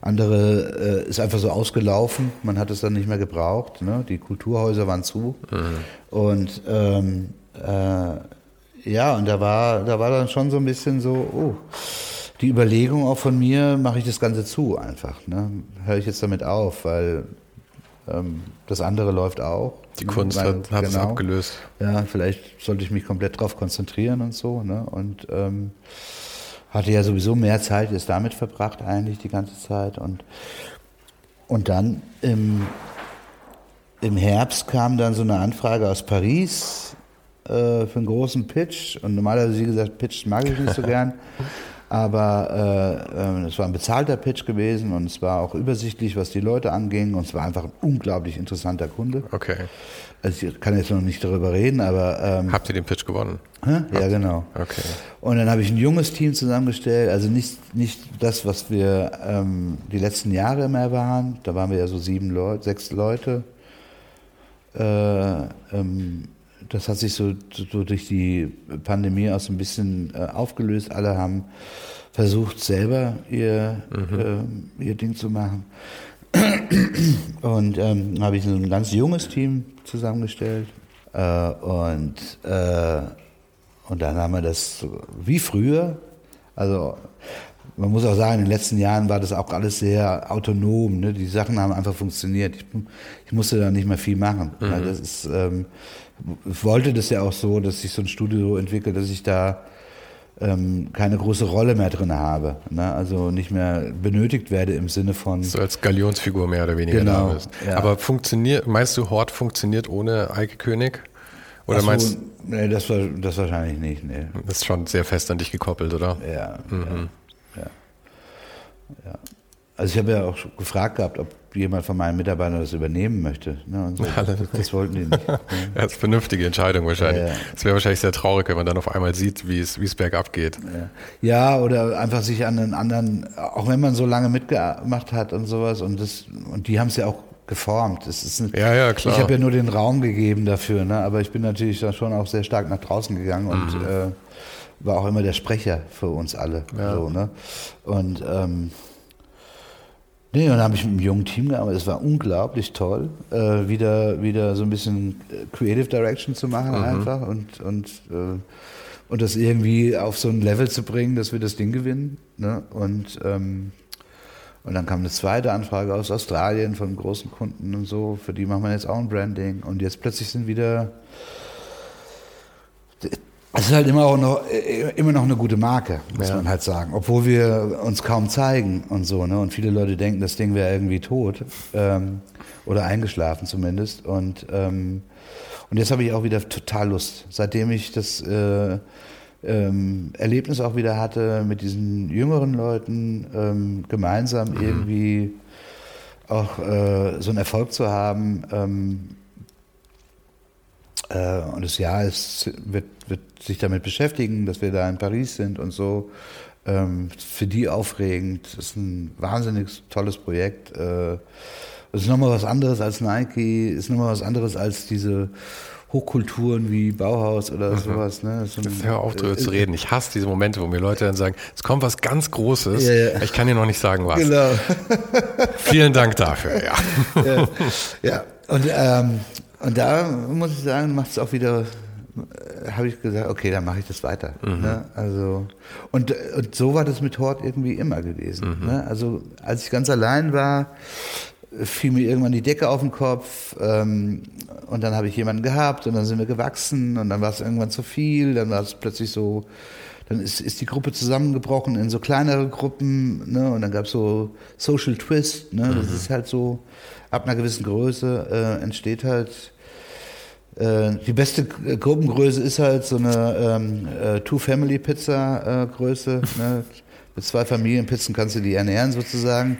Andere äh, ist einfach so ausgelaufen, man hat es dann nicht mehr gebraucht. Ne? Die Kulturhäuser waren zu. Mhm. Und ähm, äh, ja, und da war, da war dann schon so ein bisschen so, oh, die Überlegung auch von mir, mache ich das Ganze zu einfach. Ne? Höre ich jetzt damit auf, weil ähm, das andere läuft auch. Die Kunst weil, hat, hat genau, es abgelöst. Ja, vielleicht sollte ich mich komplett darauf konzentrieren und so. Ne? Und ähm, hatte ja sowieso mehr Zeit jetzt damit verbracht eigentlich die ganze Zeit. Und, und dann im, im Herbst kam dann so eine Anfrage aus Paris äh, für einen großen Pitch. Und normalerweise, wie gesagt, Pitch mag ich nicht so gern. Aber äh, äh, es war ein bezahlter Pitch gewesen und es war auch übersichtlich, was die Leute anging und es war einfach ein unglaublich interessanter Kunde. Okay. Also ich kann jetzt noch nicht darüber reden, aber... Ähm, Habt ihr den Pitch gewonnen? Hä? Ja, genau. Okay. Und dann habe ich ein junges Team zusammengestellt, also nicht, nicht das, was wir ähm, die letzten Jahre immer waren. Da waren wir ja so sieben Leute, sechs Leute. Äh, ähm, das hat sich so, so durch die Pandemie auch so ein bisschen äh, aufgelöst. Alle haben versucht, selber ihr, mhm. äh, ihr Ding zu machen. Und ähm, habe ich so ein ganz junges Team zusammengestellt. Äh, und, äh, und dann haben wir das wie früher, also man muss auch sagen, in den letzten Jahren war das auch alles sehr autonom. Ne? Die Sachen haben einfach funktioniert. Ich, ich musste da nicht mehr viel machen. Mhm. das ist, ähm, wollte das ja auch so, dass sich so ein Studio so entwickelt, dass ich da ähm, keine große Rolle mehr drin habe. Ne? Also nicht mehr benötigt werde im Sinne von. So als Galionsfigur mehr oder weniger genau, da bist. Ja. Aber funktioniert, meinst du, Hort funktioniert ohne Eike König? Oder so, meinst Nee, das, war, das wahrscheinlich nicht. Nee. Das ist schon sehr fest an dich gekoppelt, oder? Ja. Mhm. ja. ja. Also ich habe ja auch gefragt gehabt, ob jemand von meinen Mitarbeitern das übernehmen möchte. Ne? So. Das wollten die nicht. ja, das ist eine vernünftige Entscheidung wahrscheinlich. Es ja, ja. wäre wahrscheinlich sehr traurig, wenn man dann auf einmal sieht, wie es, wie es bergab geht. Ja. oder einfach sich an einen anderen, auch wenn man so lange mitgemacht hat und sowas, und, das, und die haben es ja auch geformt. Das ist ein, ja, ja, klar. Ich habe ja nur den Raum gegeben dafür, ne? aber ich bin natürlich da schon auch sehr stark nach draußen gegangen und mhm. äh, war auch immer der Sprecher für uns alle. So, ne? Und ähm, Nee, und dann habe ich mit einem jungen Team gearbeitet. Es war unglaublich toll, äh, wieder, wieder so ein bisschen äh, Creative Direction zu machen mhm. einfach und, und, äh, und das irgendwie auf so ein Level zu bringen, dass wir das Ding gewinnen. Ne? Und, ähm, und dann kam eine zweite Anfrage aus Australien von großen Kunden und so. Für die machen wir jetzt auch ein Branding. Und jetzt plötzlich sind wieder es ist halt immer auch noch, äh, immer noch eine gute Marke, muss ja. man halt sagen. Obwohl wir uns kaum zeigen und so, ne? Und viele Leute denken, das Ding wäre irgendwie tot. Ähm, oder eingeschlafen zumindest. Und, ähm, und jetzt habe ich auch wieder total Lust. Seitdem ich das äh, ähm, Erlebnis auch wieder hatte, mit diesen jüngeren Leuten ähm, gemeinsam mhm. irgendwie auch äh, so einen Erfolg zu haben. Äh, und das Jahr ist, wird, wird sich damit beschäftigen, dass wir da in Paris sind und so. Ähm, für die aufregend. Das ist ein wahnsinnig tolles Projekt. Äh, es ist nochmal was anderes als Nike, ist nochmal was anderes als diese Hochkulturen wie Bauhaus oder mhm. sowas. Ne? So ein, hör auf, darüber äh, zu reden. Ich hasse diese Momente, wo mir Leute dann sagen, es kommt was ganz Großes. Ja, ja. Ich kann dir noch nicht sagen, was. Genau. Vielen Dank dafür, ja. Ja, ja. und ähm, und da muss ich sagen, macht es auch wieder, äh, habe ich gesagt, okay, dann mache ich das weiter. Mhm. Ne? Also und, und so war das mit Hort irgendwie immer gewesen. Mhm. Ne? Also als ich ganz allein war, fiel mir irgendwann die Decke auf den Kopf ähm, und dann habe ich jemanden gehabt und dann sind wir gewachsen und dann war es irgendwann zu viel, dann war es plötzlich so, dann ist, ist die Gruppe zusammengebrochen in so kleinere Gruppen ne? und dann gab es so Social Twist, ne? das mhm. ist halt so, ab einer gewissen Größe äh, entsteht halt die beste Gruppengröße ist halt so eine ähm, äh, Two-Family-Pizza-Größe. ne? Mit zwei Familienpizzen kannst du die ernähren sozusagen.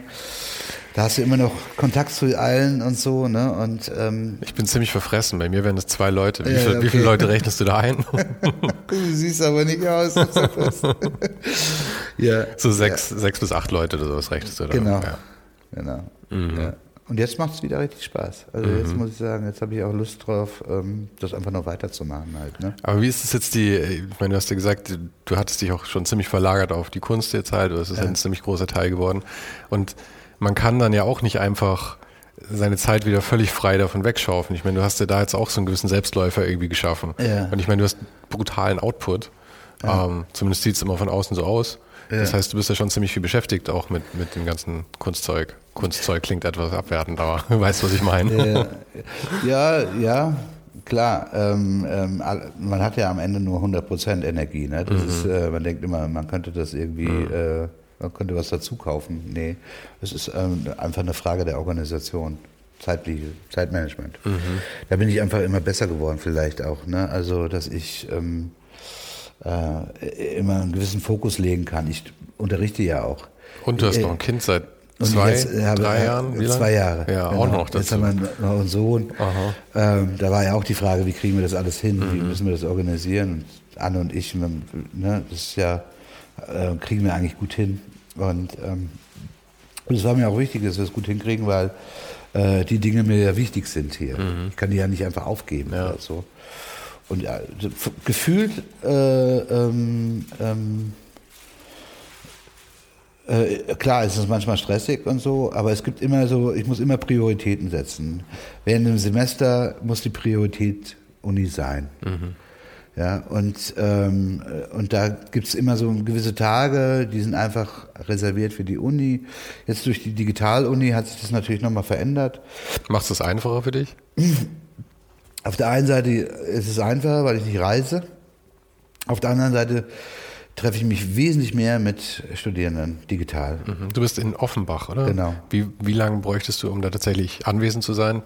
Da hast du immer noch Kontakt zu allen und so, ne? Und ähm, ich bin ziemlich verfressen. Bei mir wären es zwei Leute. Wie, ja, viel, okay. wie viele Leute rechnest du da ein? du siehst aber nicht aus. ja. So sechs, ja. sechs bis acht Leute oder sowas rechnest du da. Genau. Ja. Genau. Mhm. Ja. Und jetzt macht es wieder richtig Spaß. Also mhm. jetzt muss ich sagen, jetzt habe ich auch Lust drauf, ähm, das einfach noch weiterzumachen halt. Ne? Aber wie ist es jetzt die, ich meine, du hast ja gesagt, du hattest dich auch schon ziemlich verlagert auf die Kunst jetzt halt, es ist ja. ein ziemlich großer Teil geworden. Und man kann dann ja auch nicht einfach seine Zeit wieder völlig frei davon wegschaufen. Ich meine, du hast ja da jetzt auch so einen gewissen Selbstläufer irgendwie geschaffen. Ja. Und ich meine, du hast brutalen Output. Ja. Ähm, zumindest sieht es immer von außen so aus. Ja. Das heißt, du bist ja schon ziemlich viel beschäftigt, auch mit, mit dem ganzen Kunstzeug. Kunstzeug klingt etwas abwertend, aber du weißt, was ich meine. Ja, ja, klar. Ähm, ähm, man hat ja am Ende nur 100% Energie. Ne? Mhm. ist, äh, man denkt immer, man könnte das irgendwie, mhm. äh, man könnte was dazu kaufen. Nee, es ist ähm, einfach eine Frage der Organisation. Zeitliche, Zeitmanagement. Mhm. Da bin ich einfach immer besser geworden, vielleicht auch. Ne? Also, dass ich ähm, äh, immer einen gewissen Fokus legen kann. Ich unterrichte ja auch. Und du hast äh, noch ein Kind seit zwei, jetzt, äh, drei äh, Jahren? Wie zwei Jahre. Ja, genau. auch noch dazu. Jetzt haben wir noch einen Sohn. Ähm, da war ja auch die Frage, wie kriegen wir das alles hin? Mhm. Wie müssen wir das organisieren? Und Anne und ich, ne, das ist ja, äh, kriegen wir eigentlich gut hin. Und ähm, es war mir auch wichtig, dass wir es gut hinkriegen, weil die Dinge mir ja wichtig sind hier. Mhm. Ich kann die ja nicht einfach aufgeben ja. oder so. Und ja, gefühlt äh, ähm, ähm, äh, klar ist es manchmal stressig und so, aber es gibt immer so, ich muss immer Prioritäten setzen. Während dem Semester muss die Priorität Uni sein. Mhm. Ja, und, ähm, und da gibt's immer so gewisse Tage, die sind einfach reserviert für die Uni. Jetzt durch die Digital-Uni hat sich das natürlich nochmal verändert. Macht es einfacher für dich? Auf der einen Seite ist es einfacher, weil ich nicht reise. Auf der anderen Seite treffe ich mich wesentlich mehr mit Studierenden digital. Mhm. Du bist in Offenbach, oder? Genau. Wie, wie lange bräuchtest du, um da tatsächlich anwesend zu sein?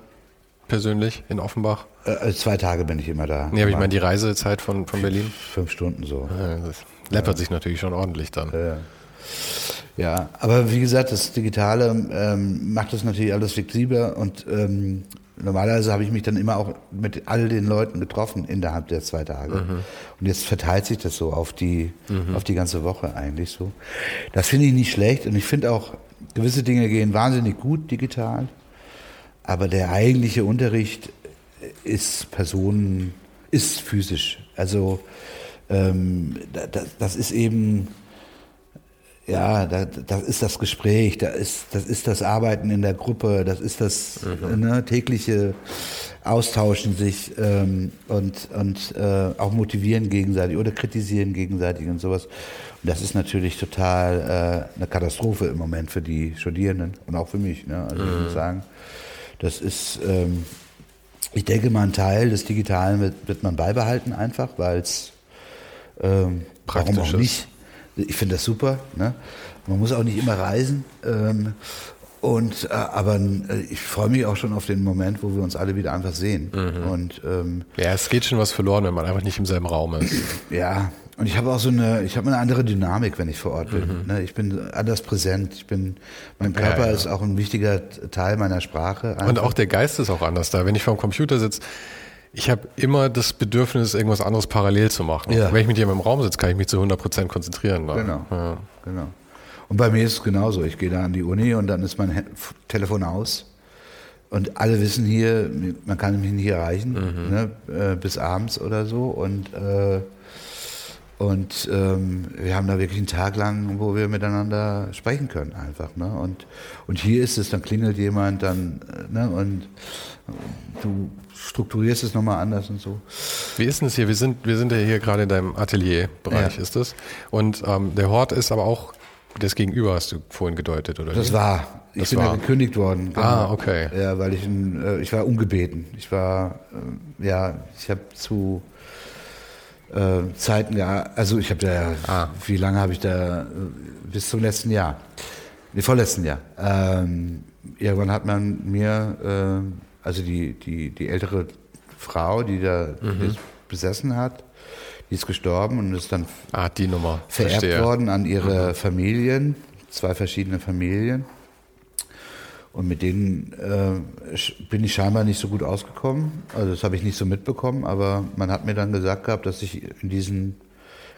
Persönlich in Offenbach? Äh, also zwei Tage bin ich immer da. Nee, aber ich meine die Reisezeit von, von Berlin? Fünf Stunden so. Ja, das läppert ja. sich natürlich schon ordentlich dann. Ja. ja, aber wie gesagt, das Digitale ähm, macht das natürlich alles flexibler und ähm, normalerweise habe ich mich dann immer auch mit all den Leuten getroffen innerhalb der zwei Tage. Mhm. Und jetzt verteilt sich das so auf die, mhm. auf die ganze Woche eigentlich so. Das finde ich nicht schlecht und ich finde auch, gewisse Dinge gehen wahnsinnig gut digital. Aber der eigentliche Unterricht ist Personen, ist physisch. Also ähm, das, das ist eben ja, da, das ist das Gespräch, da ist, das ist das Arbeiten in der Gruppe, das ist das mhm. ne, tägliche Austauschen sich ähm, und, und äh, auch motivieren gegenseitig oder kritisieren gegenseitig und sowas. Und das ist natürlich total äh, eine Katastrophe im Moment für die Studierenden und auch für mich. Ne? Also mhm. ich muss sagen, das ist, ähm, ich denke mal, ein Teil des Digitalen wird, wird man beibehalten einfach, weil es ähm, warum auch nicht ich finde das super. Ne? Man muss auch nicht immer reisen. Ähm, und äh, aber äh, ich freue mich auch schon auf den Moment, wo wir uns alle wieder einfach sehen. Mhm. Und ähm, ja, es geht schon was verloren, wenn man einfach nicht im selben Raum ist. Ja, und ich habe auch so eine, ich habe eine andere Dynamik, wenn ich vor Ort bin. Mhm. Ne? Ich bin anders präsent. Ich bin, mein Körper ja, ja. ist auch ein wichtiger Teil meiner Sprache. Einfach. Und auch der Geist ist auch anders da. Wenn ich vor dem Computer sitze, ich habe immer das Bedürfnis, irgendwas anderes parallel zu machen. Ja. Wenn ich mit jemandem im Raum sitze, kann ich mich zu 100% konzentrieren. Dann. Genau, ja. genau. Und bei mir ist es genauso. Ich gehe da an die Uni und dann ist mein Telefon aus. Und alle wissen hier, man kann mich nicht erreichen, mhm. ne, äh, bis abends oder so. Und, äh, und ähm, wir haben da wirklich einen Tag lang, wo wir miteinander sprechen können einfach. Ne? Und, und hier ist es, dann klingelt jemand, dann, äh, ne, und du strukturierst es nochmal anders und so. Wie ist denn es hier? Wir sind, wir sind ja hier gerade in deinem Atelierbereich, ja. ist das? Und ähm, der Hort ist aber auch das Gegenüber, hast du vorhin gedeutet, oder? Das wie? war. Ich das bin war. ja gekündigt worden. Genau. Ah, okay. Ja, weil ich, äh, ich war ungebeten. Ich war, äh, ja, ich habe zu äh, Zeiten, ja, also ich habe da, ah. wie lange habe ich da, äh, bis zum letzten Jahr, nee, vorletzten Jahr. Ähm, irgendwann hat man mir äh, also die, die, die ältere Frau, die da mhm. besessen hat, die ist gestorben und ist dann ah, die Nummer. vererbt Verstehe. worden an ihre mhm. Familien, zwei verschiedene Familien. Und mit denen äh, bin ich scheinbar nicht so gut ausgekommen. Also das habe ich nicht so mitbekommen, aber man hat mir dann gesagt gehabt, dass ich in diesen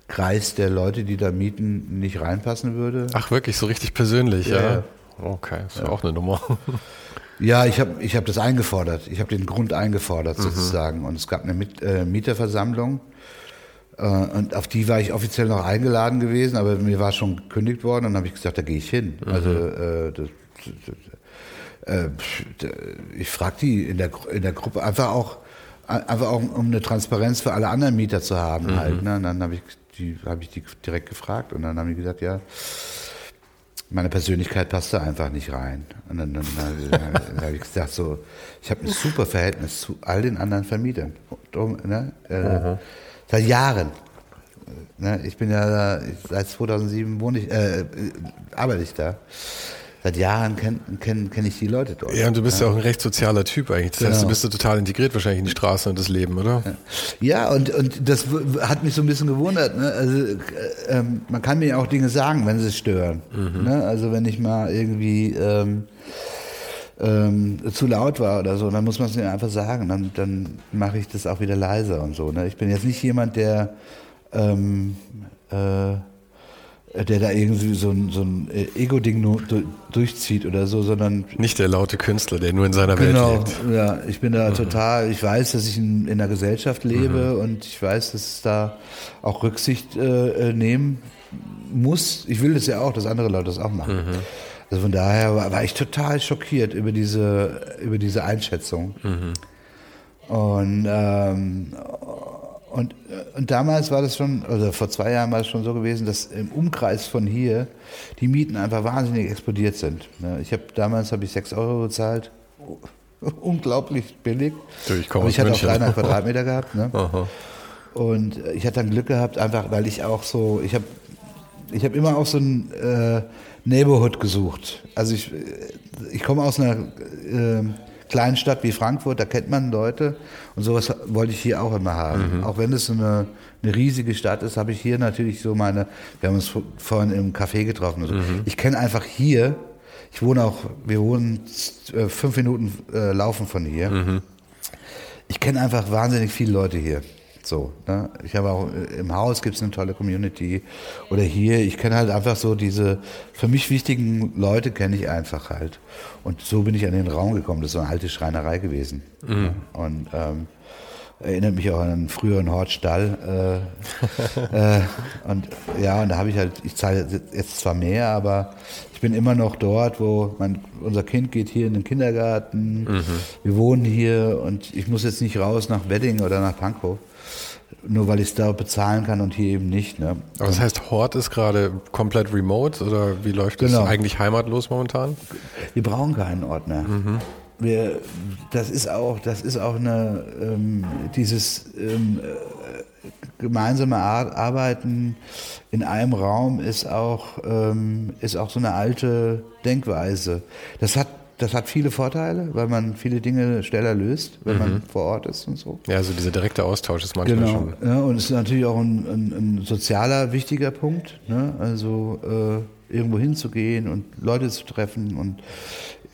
Kreis der Leute, die da mieten, nicht reinpassen würde. Ach wirklich, so richtig persönlich, ja? ja. Okay, das ist ja. auch eine Nummer. Ja, ich habe ich hab das eingefordert. Ich habe den Grund eingefordert mhm. sozusagen. Und es gab eine Mit, äh, Mieterversammlung. Äh, und auf die war ich offiziell noch eingeladen gewesen, aber mir war schon gekündigt worden. Und dann habe ich gesagt, da gehe ich hin. Mhm. Also äh, das, das, äh, ich frage die in der, in der Gruppe einfach auch, einfach auch, um eine Transparenz für alle anderen Mieter zu haben. Mhm. Halt, ne? Und dann habe ich, die, hab ich die direkt gefragt. Und dann haben die gesagt, ja meine Persönlichkeit passte einfach nicht rein. Und dann, dann, dann, dann habe ich gesagt, so, ich habe ein super Verhältnis zu all den anderen Vermietern. Ne? Äh, seit Jahren. Ne? Ich bin ja seit 2007 wohne ich, äh, arbeite ich da seit Jahren kenne kenn, kenn ich die Leute dort. Ja, und du bist ja, ja auch ein recht sozialer Typ eigentlich. Das genau. heißt, du bist ja total integriert wahrscheinlich in die Straße und das Leben, oder? Ja, und, und das hat mich so ein bisschen gewundert. Ne? Also äh, ähm, man kann mir ja auch Dinge sagen, wenn sie stören. Mhm. Ne? Also wenn ich mal irgendwie ähm, ähm, zu laut war oder so, dann muss man es mir einfach sagen. Dann, dann mache ich das auch wieder leiser und so. Ne? Ich bin jetzt nicht jemand, der ähm, äh, äh, der da irgendwie so ein, so ein äh, Ego-Ding durchzieht oder so, sondern. Nicht der laute Künstler, der nur in seiner genau, Welt lebt. Genau, ja, ich bin da mhm. total, ich weiß, dass ich in, in einer Gesellschaft lebe mhm. und ich weiß, dass es da auch Rücksicht äh, äh, nehmen muss. Ich will das ja auch, dass andere Leute das auch machen. Mhm. Also von daher war, war, ich total schockiert über diese, über diese Einschätzung. Mhm. Und ähm, und, äh, und damals war das schon, also vor zwei Jahren war es schon so gewesen, dass im Umkreis von hier die Mieten einfach wahnsinnig explodiert sind. Ich habe damals habe ich sechs Euro bezahlt, unglaublich billig. Ich komme Aber ich hatte München. auch 300 Quadratmeter gehabt. Ne? Und äh, ich hatte dann Glück gehabt, einfach weil ich auch so, ich habe ich hab immer auch so ein äh, Neighborhood gesucht. Also ich, äh, ich komme aus einer äh, kleinen Stadt wie Frankfurt, da kennt man Leute und sowas wollte ich hier auch immer haben. Mhm. Auch wenn es eine, eine riesige Stadt ist, habe ich hier natürlich so meine, wir haben uns vorhin im Café getroffen. So. Mhm. Ich kenne einfach hier, ich wohne auch, wir wohnen äh, fünf Minuten äh, laufen von hier. Mhm. Ich kenne einfach wahnsinnig viele Leute hier. So, ne? Ich habe auch äh, im Haus gibt es eine tolle Community oder hier. Ich kenne halt einfach so diese für mich wichtigen Leute kenne ich einfach halt. Und so bin ich an den Raum gekommen. Das ist so eine alte Schreinerei gewesen. Mhm. Und ähm, Erinnert mich auch an einen früheren Hortstall. Äh, äh, und ja, und da habe ich halt, ich zahle jetzt zwar mehr, aber ich bin immer noch dort, wo mein, unser Kind geht hier in den Kindergarten. Mhm. Wir wohnen hier und ich muss jetzt nicht raus nach Wedding oder nach Pankow nur weil ich es da bezahlen kann und hier eben nicht. Ne? Aber das heißt, Hort ist gerade komplett remote oder wie läuft das? Genau. Eigentlich heimatlos momentan? Wir brauchen keinen Ort mehr. Mhm. Wir, das ist auch, das ist auch eine, ähm, dieses ähm, äh, gemeinsame Ar Arbeiten in einem Raum ist auch, ähm, ist auch so eine alte Denkweise. Das hat das hat viele Vorteile, weil man viele Dinge schneller löst, wenn mhm. man vor Ort ist und so. Ja, also dieser direkte Austausch ist manchmal genau. schon. Ja, und es ist natürlich auch ein, ein, ein sozialer wichtiger Punkt. Ne? Also äh, irgendwo hinzugehen und Leute zu treffen und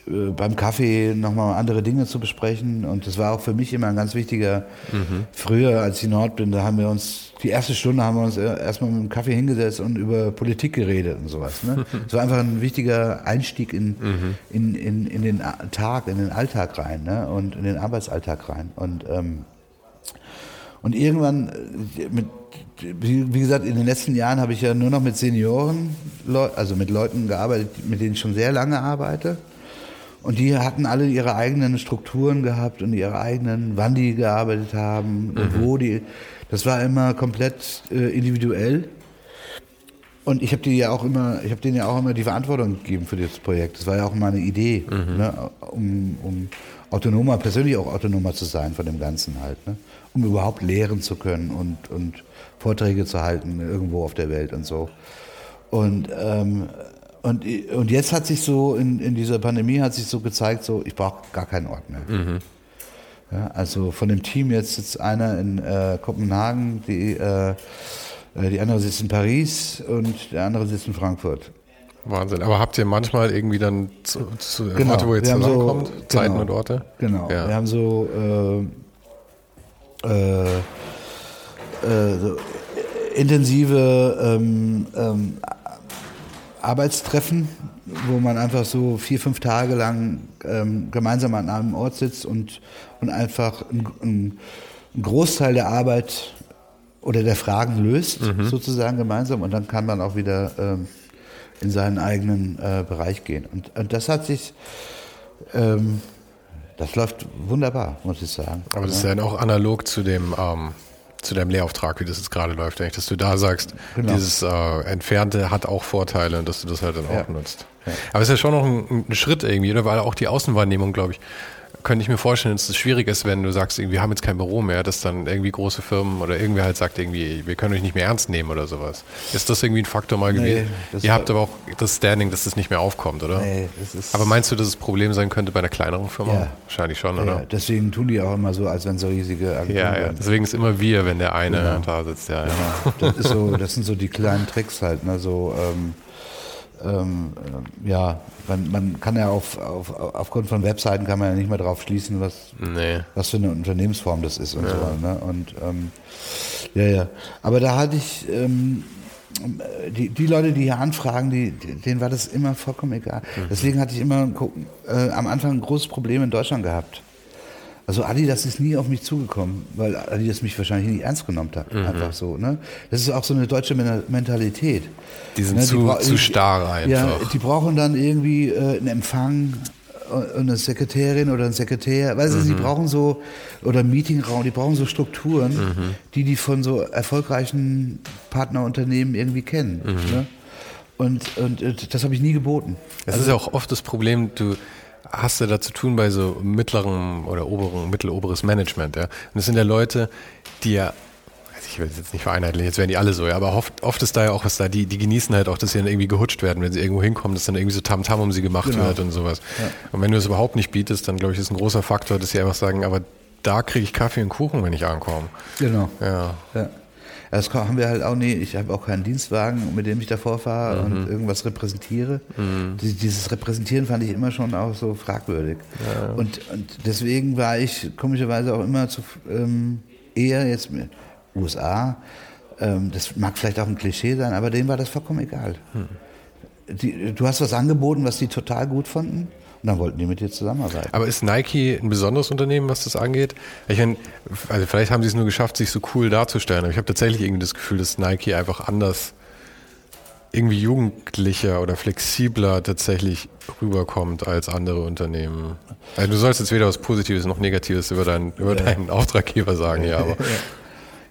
äh, beim Kaffee nochmal andere Dinge zu besprechen. Und das war auch für mich immer ein ganz wichtiger. Mhm. Früher, als ich Nord bin, da haben wir uns, die erste Stunde haben wir uns erstmal mit dem Kaffee hingesetzt und über Politik geredet und sowas. Ne? Das war einfach ein wichtiger Einstieg in, mhm. in, in, in den Tag, in den Alltag rein ne? und in den Arbeitsalltag rein. Und, ähm, und irgendwann, äh, mit, wie gesagt, in den letzten Jahren habe ich ja nur noch mit Senioren, also mit Leuten gearbeitet, mit denen ich schon sehr lange arbeite. Und die hatten alle ihre eigenen Strukturen gehabt und ihre eigenen, wann die gearbeitet haben mhm. wo die. Das war immer komplett äh, individuell. Und ich habe die ja auch immer, ich habe denen ja auch immer die Verantwortung gegeben für das Projekt. Das war ja auch meine Idee, mhm. ne, um, um autonomer, persönlich auch autonomer zu sein von dem Ganzen halt, ne, um überhaupt lehren zu können und, und Vorträge zu halten irgendwo auf der Welt und so. Und ähm, und, und jetzt hat sich so, in, in dieser Pandemie hat sich so gezeigt, so, ich brauche gar keinen Ort mehr. Mhm. Ja, also von dem Team jetzt sitzt einer in äh, Kopenhagen, die, äh, äh die andere sitzt in Paris und der andere sitzt in Frankfurt. Wahnsinn. Aber habt ihr manchmal irgendwie dann zu, zu genau. Orte, wo ihr zusammenkommt? So, Zeiten genau, und Orte? Genau. Ja. Wir haben so, äh, äh, äh so intensive ähm, ähm, Arbeitstreffen, wo man einfach so vier, fünf Tage lang ähm, gemeinsam an einem Ort sitzt und, und einfach einen ein Großteil der Arbeit oder der Fragen löst, mhm. sozusagen gemeinsam. Und dann kann man auch wieder ähm, in seinen eigenen äh, Bereich gehen. Und, und, das hat sich, ähm, das läuft wunderbar, muss ich sagen. Aber das ist ja auch analog zu dem ähm, zu deinem Lehrauftrag, wie das jetzt gerade läuft, eigentlich, dass du da sagst, genau. dieses äh, Entfernte hat auch Vorteile und dass du das halt dann auch nutzt. Ja. Aber es ist ja schon noch ein, ein Schritt irgendwie, oder? weil auch die Außenwahrnehmung, glaube ich, könnte ich mir vorstellen, dass es schwierig ist, wenn du sagst, wir haben jetzt kein Büro mehr, dass dann irgendwie große Firmen oder irgendwer halt sagt, irgendwie, wir können euch nicht mehr ernst nehmen oder sowas. Ist das irgendwie ein Faktor mal gewesen? Nee, Ihr habt aber auch das Standing, dass das nicht mehr aufkommt, oder? Nee, das ist aber meinst du, dass es ein Problem sein könnte bei einer kleineren Firma? Ja. Wahrscheinlich schon, oder? Ja, deswegen tun die auch immer so, als wenn so riesige Agenturen Ja, ja. deswegen ist immer wir, wenn der eine genau. da sitzt. Ja, ja. Genau. Das, ist so, das sind so die kleinen Tricks halt, ne? so ähm, ähm, äh, ja, man, man, kann ja auf, auf, aufgrund von Webseiten kann man ja nicht mehr drauf schließen, was, nee. was für eine Unternehmensform das ist und ja. so. Ne? Und ähm, ja, ja. Aber da hatte ich ähm, die, die Leute, die hier anfragen, die, denen war das immer vollkommen egal. Mhm. Deswegen hatte ich immer äh, am Anfang ein großes Problem in Deutschland gehabt. Also Adidas ist nie auf mich zugekommen, weil Adidas mich wahrscheinlich nicht ernst genommen hat. Mhm. Einfach so. Ne? Das ist auch so eine deutsche Mentalität. Die sind ne? zu, die zu starr einfach. Ja, die brauchen dann irgendwie äh, einen Empfang und eine Sekretärin oder ein Sekretär. Weißt du, sie mhm. brauchen so, oder einen Meetingraum, die brauchen so Strukturen, mhm. die die von so erfolgreichen Partnerunternehmen irgendwie kennen. Mhm. Ne? Und, und, und das habe ich nie geboten. Das also, ist ja auch oft das Problem, du hast du da zu tun bei so mittleren oder oberen, mitteloberes Management, ja. Und das sind ja Leute, die ja also ich will es jetzt nicht vereinheitlichen, jetzt werden die alle so, ja, aber oft, oft ist da ja auch was da, die, die genießen halt auch, dass sie dann irgendwie gehutscht werden, wenn sie irgendwo hinkommen, dass dann irgendwie so Tamtam -Tam um sie gemacht genau. wird und sowas. Ja. Und wenn du es überhaupt nicht bietest, dann glaube ich, ist ein großer Faktor, dass sie einfach sagen, aber da kriege ich Kaffee und Kuchen, wenn ich ankomme. Genau. Ja. ja. Das haben wir halt auch nie. Ich habe auch keinen Dienstwagen, mit dem ich davor fahre mhm. und irgendwas repräsentiere. Mhm. Dieses Repräsentieren fand ich immer schon auch so fragwürdig. Ja. Und, und deswegen war ich komischerweise auch immer zu, ähm, eher jetzt mit USA. Ähm, das mag vielleicht auch ein Klischee sein, aber denen war das vollkommen egal. Mhm. Die, du hast was angeboten, was die total gut fanden. Und dann wollten die mit dir zusammenarbeiten. Aber ist Nike ein besonderes Unternehmen, was das angeht? Ich meine, also vielleicht haben sie es nur geschafft, sich so cool darzustellen, aber ich habe tatsächlich irgendwie das Gefühl, dass Nike einfach anders irgendwie jugendlicher oder flexibler tatsächlich rüberkommt als andere Unternehmen. Also du sollst jetzt weder was Positives noch Negatives über, dein, über ja. deinen Auftraggeber sagen, ja, aber.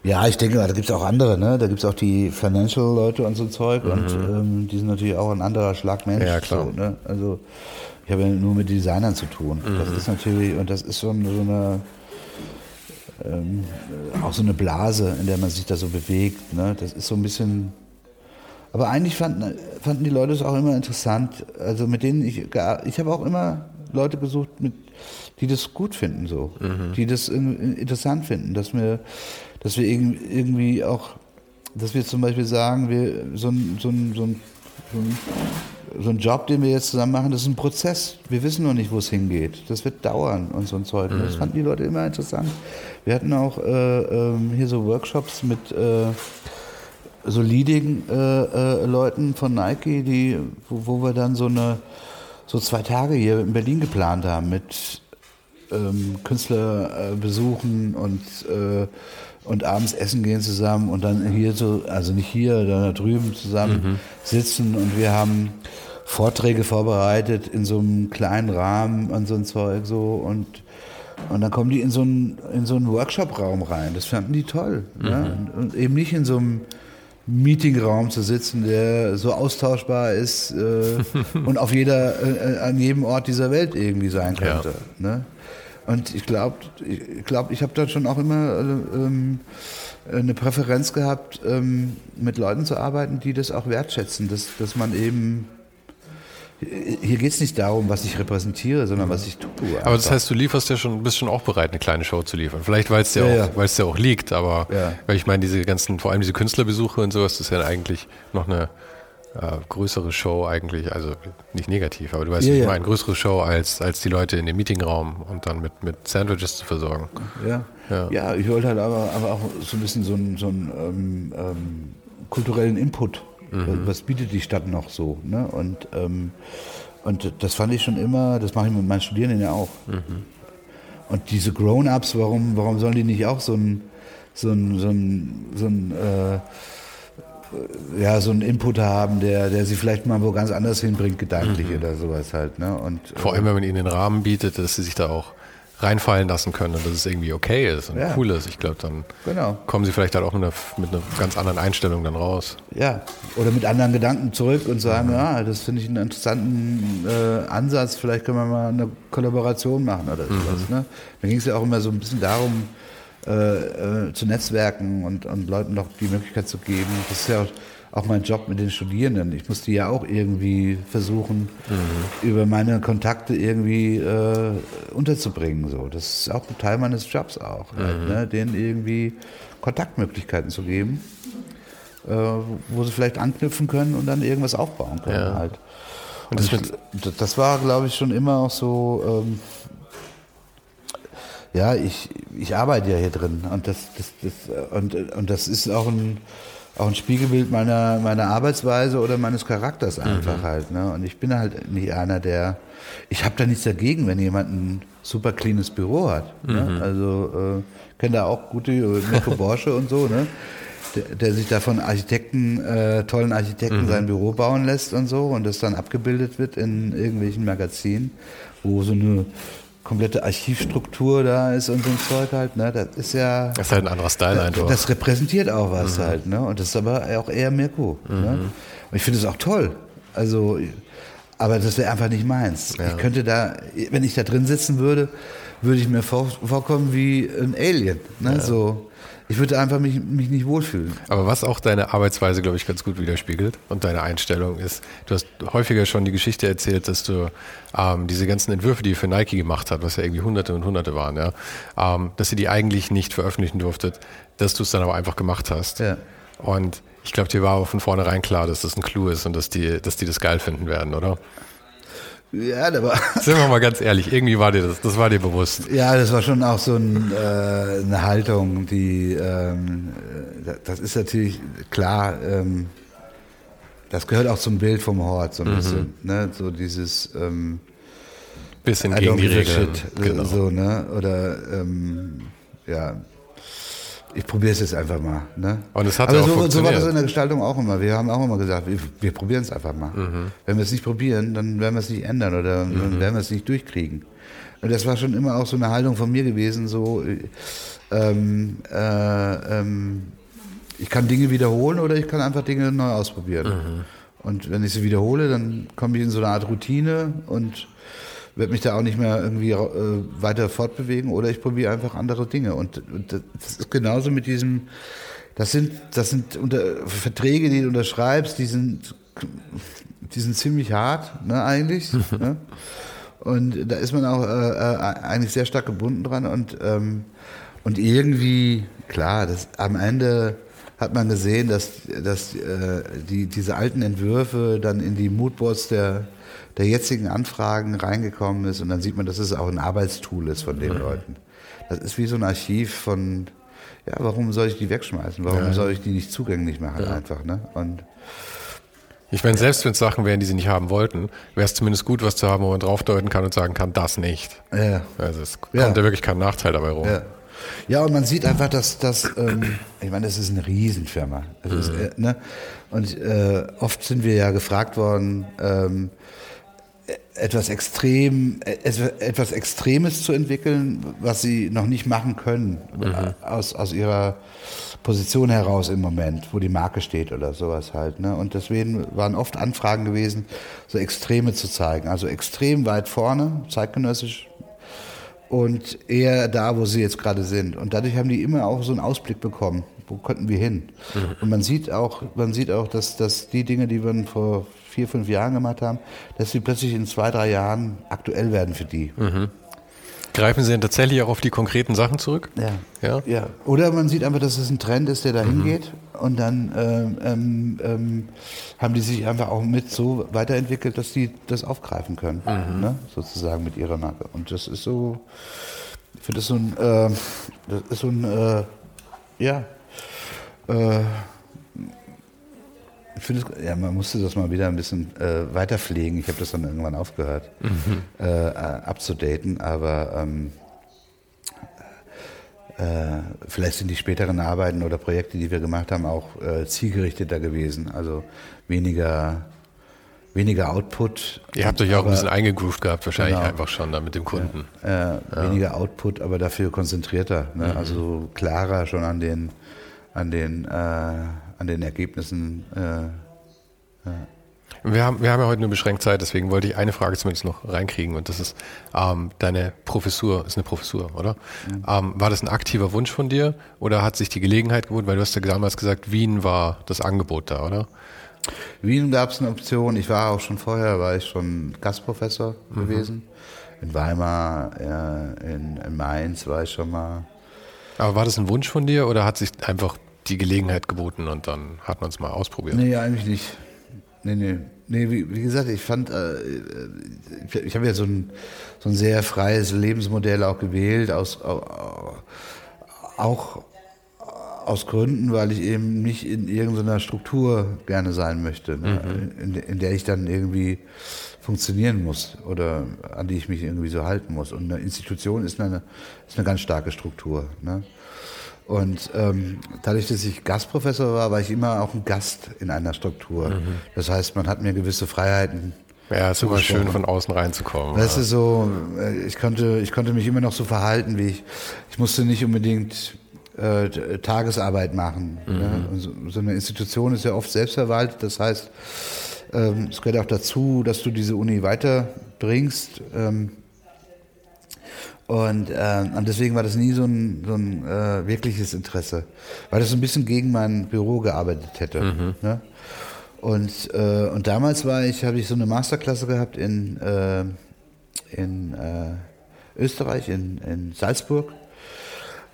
Ja, ich denke, da gibt es auch andere, ne? Da gibt es auch die Financial-Leute und so Zeug mhm. und ähm, die sind natürlich auch ein anderer Schlag Mensch. Ja, klar. So, ne? Also ich habe ja nur mit Designern zu tun. Mhm. Das ist natürlich, und das ist so eine, so eine ähm, auch so eine Blase, in der man sich da so bewegt. Ne? Das ist so ein bisschen aber eigentlich fanden, fanden die Leute es auch immer interessant. Also mit denen ich, ich habe auch immer Leute gesucht, mit, die das gut finden, so, mhm. die das interessant finden, dass wir, dass wir irgendwie auch, dass wir zum Beispiel sagen, wir so ein, so ein, so ein, so ein so ein Job, den wir jetzt zusammen machen, das ist ein Prozess. Wir wissen noch nicht, wo es hingeht. Das wird dauern und so ein Zeug. Mhm. Das fanden die Leute immer interessant. Wir hatten auch äh, äh, hier so Workshops mit äh, so Leading-Leuten äh, von Nike, die, wo, wo, wir dann so eine so zwei Tage hier in Berlin geplant haben mit ähm, Künstlerbesuchen und äh, und abends essen gehen zusammen und dann hier so, also nicht hier, da drüben zusammen mhm. sitzen und wir haben Vorträge vorbereitet in so einem kleinen Rahmen und so ein Zeug so und und dann kommen die in so einen, in so einen Workshop-Raum rein. Das fanden die toll. Mhm. Ja? Und, und, eben nicht in so einem Meetingraum zu sitzen, der so austauschbar ist äh, und auf jeder, äh, an jedem Ort dieser Welt irgendwie sein könnte. Ja. Ne? Und ich glaube, ich, glaub, ich habe da schon auch immer äh, ähm, eine Präferenz gehabt, ähm, mit Leuten zu arbeiten, die das auch wertschätzen, dass, dass man eben hier geht es nicht darum, was ich repräsentiere, sondern was ich tue. Einfach. Aber das heißt, du lieferst ja schon, bist schon auch bereit, eine kleine Show zu liefern. Vielleicht, weil es dir, ja, auch, ja. dir auch liegt, aber ja. weil ich meine, diese ganzen, vor allem diese Künstlerbesuche und sowas, das ist ja eigentlich noch eine äh, größere Show eigentlich, also nicht negativ, aber du weißt, ja, ich meine, eine größere Show als, als die Leute in dem Meetingraum und dann mit, mit Sandwiches zu versorgen. Ja, ja. ja ich wollte halt aber, aber auch so ein bisschen so einen, so ähm, ähm, kulturellen Input Mhm. Was bietet die Stadt noch so? Ne? Und, ähm, und das fand ich schon immer, das mache ich mit meinen Studierenden ja auch. Mhm. Und diese Grown-Ups, warum, warum sollen die nicht auch so ein, so ein, so ein, so ein äh, ja, so einen Input haben, der, der sie vielleicht mal wo ganz anders hinbringt, gedanklich mhm. oder sowas halt. Ne? Und, Vor allem, wenn man ihnen den Rahmen bietet, dass sie sich da auch reinfallen lassen können und dass es irgendwie okay ist und ja. cool ist. Ich glaube, dann genau. kommen sie vielleicht halt auch mit einer, mit einer, ganz anderen Einstellung dann raus. Ja, oder mit anderen Gedanken zurück und sagen, mhm. ja, das finde ich einen interessanten äh, Ansatz, vielleicht können wir mal eine Kollaboration machen oder sowas. Mhm. Ne? Da ging es ja auch immer so ein bisschen darum, äh, äh, zu netzwerken und, und Leuten noch die Möglichkeit zu geben. Das ist ja auch auch mein Job mit den Studierenden. Ich musste ja auch irgendwie versuchen, mhm. über meine Kontakte irgendwie äh, unterzubringen. So. Das ist auch ein Teil meines Jobs auch, mhm. halt, ne? denen irgendwie Kontaktmöglichkeiten zu geben, äh, wo sie vielleicht anknüpfen können und dann irgendwas aufbauen können. Ja. Halt. Und das, ich, das, war, glaube ich, schon immer auch so. Ähm, ja, ich, ich arbeite ja hier drin und das, das, das, und, und das ist auch ein, auch ein Spiegelbild meiner, meiner Arbeitsweise oder meines Charakters einfach mhm. halt. Ne? Und ich bin halt nicht einer, der. Ich habe da nichts dagegen, wenn jemand ein super cleanes Büro hat. Ne? Mhm. Ne? Also äh, kenne da auch gute äh, Mirko Borsche und so, ne? Der, der, sich da von Architekten, äh, tollen Architekten mhm. sein Büro bauen lässt und so und das dann abgebildet wird in irgendwelchen Magazinen, wo so eine komplette Archivstruktur da ist und so ein Zeug halt, ne? Das ist ja. Das ist halt ein anderer Style einfach. Das repräsentiert auch was mhm. halt, ne? Und das ist aber auch eher Mirko. Ne? Mhm. Ne? Und ich finde es auch toll. Also, aber das wäre einfach nicht meins. Ja. Ich könnte da, wenn ich da drin sitzen würde, würde ich mir vor, vorkommen wie ein Alien. Ne? Ja. So ich würde einfach mich, mich nicht wohlfühlen. Aber was auch deine Arbeitsweise, glaube ich, ganz gut widerspiegelt und deine Einstellung ist, du hast häufiger schon die Geschichte erzählt, dass du ähm, diese ganzen Entwürfe, die ihr für Nike gemacht hat, was ja irgendwie Hunderte und Hunderte waren, ja, ähm, dass ihr die eigentlich nicht veröffentlichen durftet, dass du es dann aber einfach gemacht hast. Ja. Und ich glaube, dir war auch von vornherein klar, dass das ein Clou ist und dass die, dass die das geil finden werden, oder? Ja, da war. Sind wir mal ganz ehrlich, irgendwie war dir das, das war dir bewusst. Ja, das war schon auch so ein, äh, eine Haltung, die, ähm, das ist natürlich klar, ähm, das gehört auch zum Bild vom Hort, so ein mhm. bisschen, ne? so dieses, ähm, Bisschen gegen die Regeln. Genau. So, ne? Oder ähm, ja, ich probiere es jetzt einfach mal. Ne? Und es hat Aber ja auch so, so war das in der Gestaltung auch immer. Wir haben auch immer gesagt, wir, wir probieren es einfach mal. Mhm. Wenn wir es nicht probieren, dann werden wir es nicht ändern oder dann werden wir es nicht durchkriegen. Und das war schon immer auch so eine Haltung von mir gewesen, so äh, ähm, äh, ähm, ich kann Dinge wiederholen oder ich kann einfach Dinge neu ausprobieren. Mhm. Und wenn ich sie wiederhole, dann komme ich in so eine Art Routine und werde mich da auch nicht mehr irgendwie äh, weiter fortbewegen oder ich probiere einfach andere Dinge. Und, und das ist genauso mit diesem, das sind, das sind unter, Verträge, die du unterschreibst, die sind, die sind ziemlich hart, ne, eigentlich. ne? Und da ist man auch äh, äh, eigentlich sehr stark gebunden dran und, ähm, und irgendwie, klar, das, am Ende hat man gesehen, dass, dass äh, die, diese alten Entwürfe dann in die Moodboards der, der jetzigen Anfragen reingekommen ist und dann sieht man, dass es auch ein Arbeitstool ist von den Leuten. Das ist wie so ein Archiv von, ja, warum soll ich die wegschmeißen? Warum Ja. soll ich die nicht zugänglich machen einfach? Ne? Und Ich meine, selbst wenn es Sachen wären, die sie nicht haben wollten, wäre es zumindest gut, was zu haben, wo man draufdeuten kann und sagen kann, das nicht. ja. Also es kommt Ja. ja wirklich kein Nachteil dabei rum. Ja. Ja, und man sieht einfach, dass das, ähm, ich meine, das ist eine Riesenfirma. Das ist, äh, ne? Und äh, oft sind wir ja gefragt worden, ähm, etwas extrem, äh, etwas Extremes zu entwickeln, was sie noch nicht machen können, äh, aus, aus ihrer Position heraus im Moment, wo die Marke steht oder sowas halt. Ne? Und deswegen waren oft Anfragen gewesen, so Extreme zu zeigen. Also extrem weit vorne, zeitgenössisch und eher da, wo sie jetzt gerade sind. Und dadurch haben die immer auch so einen Ausblick bekommen. Wo könnten wir hin? Und man sieht auch, man sieht auch, dass, dass die Dinge, die wir vor vier, fünf Jahren gemacht haben, dass sie plötzlich in zwei, drei Jahren aktuell werden für die. Greifen sie denn tatsächlich auch auf die konkreten Sachen zurück? Ja. Ja? ja. Oder man sieht einfach, dass es ein Trend ist, der dahin geht. Und dann ähm, ähm, ähm, haben die sich einfach auch mit so weiterentwickelt, dass die das aufgreifen können, ne? sozusagen mit ihrer Marke. Und das ist so, ich finde das so ein, äh, das ist so ein, äh, ja, äh, ich finde es, ja, man musste das mal wieder ein bisschen äh, weiter pflegen. Ich habe das dann irgendwann aufgehört, äh, äh, abzudaten, aber ähm, äh, vielleicht sind die späteren Arbeiten oder Projekte, die wir gemacht haben, auch äh, zielgerichteter gewesen. Also weniger, weniger Output. Ihr habt euch auch ein bisschen eingegroovt gehabt, wahrscheinlich Genau. einfach schon da mit dem Kunden. äh, weniger Output, aber dafür konzentrierter. Ne? Mhm. Also klarer schon an den, an den, äh, an den Ergebnissen. Äh, Wir haben, wir haben ja heute nur beschränkt Zeit, deswegen wollte ich eine Frage zumindest noch reinkriegen und das ist, ähm, deine Professur, ist eine Professur, oder? Ähm, war das ein aktiver Wunsch von dir oder hat sich die Gelegenheit geboten, weil du hast ja damals gesagt, Wien war das Angebot da, oder? Wien gab es eine Option. Ich war auch schon vorher, war ich schon Gastprofessor gewesen. In Weimar, äh, in, in Mainz war ich schon mal. Aber war das ein Wunsch von dir oder hat sich einfach die Gelegenheit geboten und dann hat man es mal ausprobiert? Nee, eigentlich nicht. Nee, nee. Nee, wie, wie gesagt, ich fand, äh, ich, ich habe ja so ein, so ein sehr freies Lebensmodell auch gewählt, aus, au- auch aus Gründen, weil ich eben nicht in irgendeiner Struktur gerne sein möchte, ne? in, de- in der ich dann irgendwie funktionieren muss oder an die ich mich irgendwie so halten muss. Und eine Institution ist eine, ist eine ganz starke Struktur. Ne? Und ähm, dadurch, dass ich Gastprofessor war, war ich immer auch ein Gast in einer Struktur. Das heißt, man hat mir gewisse Freiheiten. Ja, ist immer schön von außen reinzukommen. Weißt ja. du, so, äh, ich konnte, ich konnte mich immer noch so verhalten, wie ich. Ich musste nicht unbedingt äh, Tagesarbeit machen. Ne? Und so, so eine Institution ist ja oft selbstverwaltet. Das heißt, ähm, es gehört auch dazu, dass du diese Uni weiterbringst. Ähm, und, äh, und deswegen war das nie so ein, so ein äh, wirkliches Interesse, weil das so ein bisschen gegen mein Büro gearbeitet hätte. Ne? Und, äh, und damals war ich, habe ich so eine Masterklasse gehabt in, äh, in äh, Österreich, in, in Salzburg.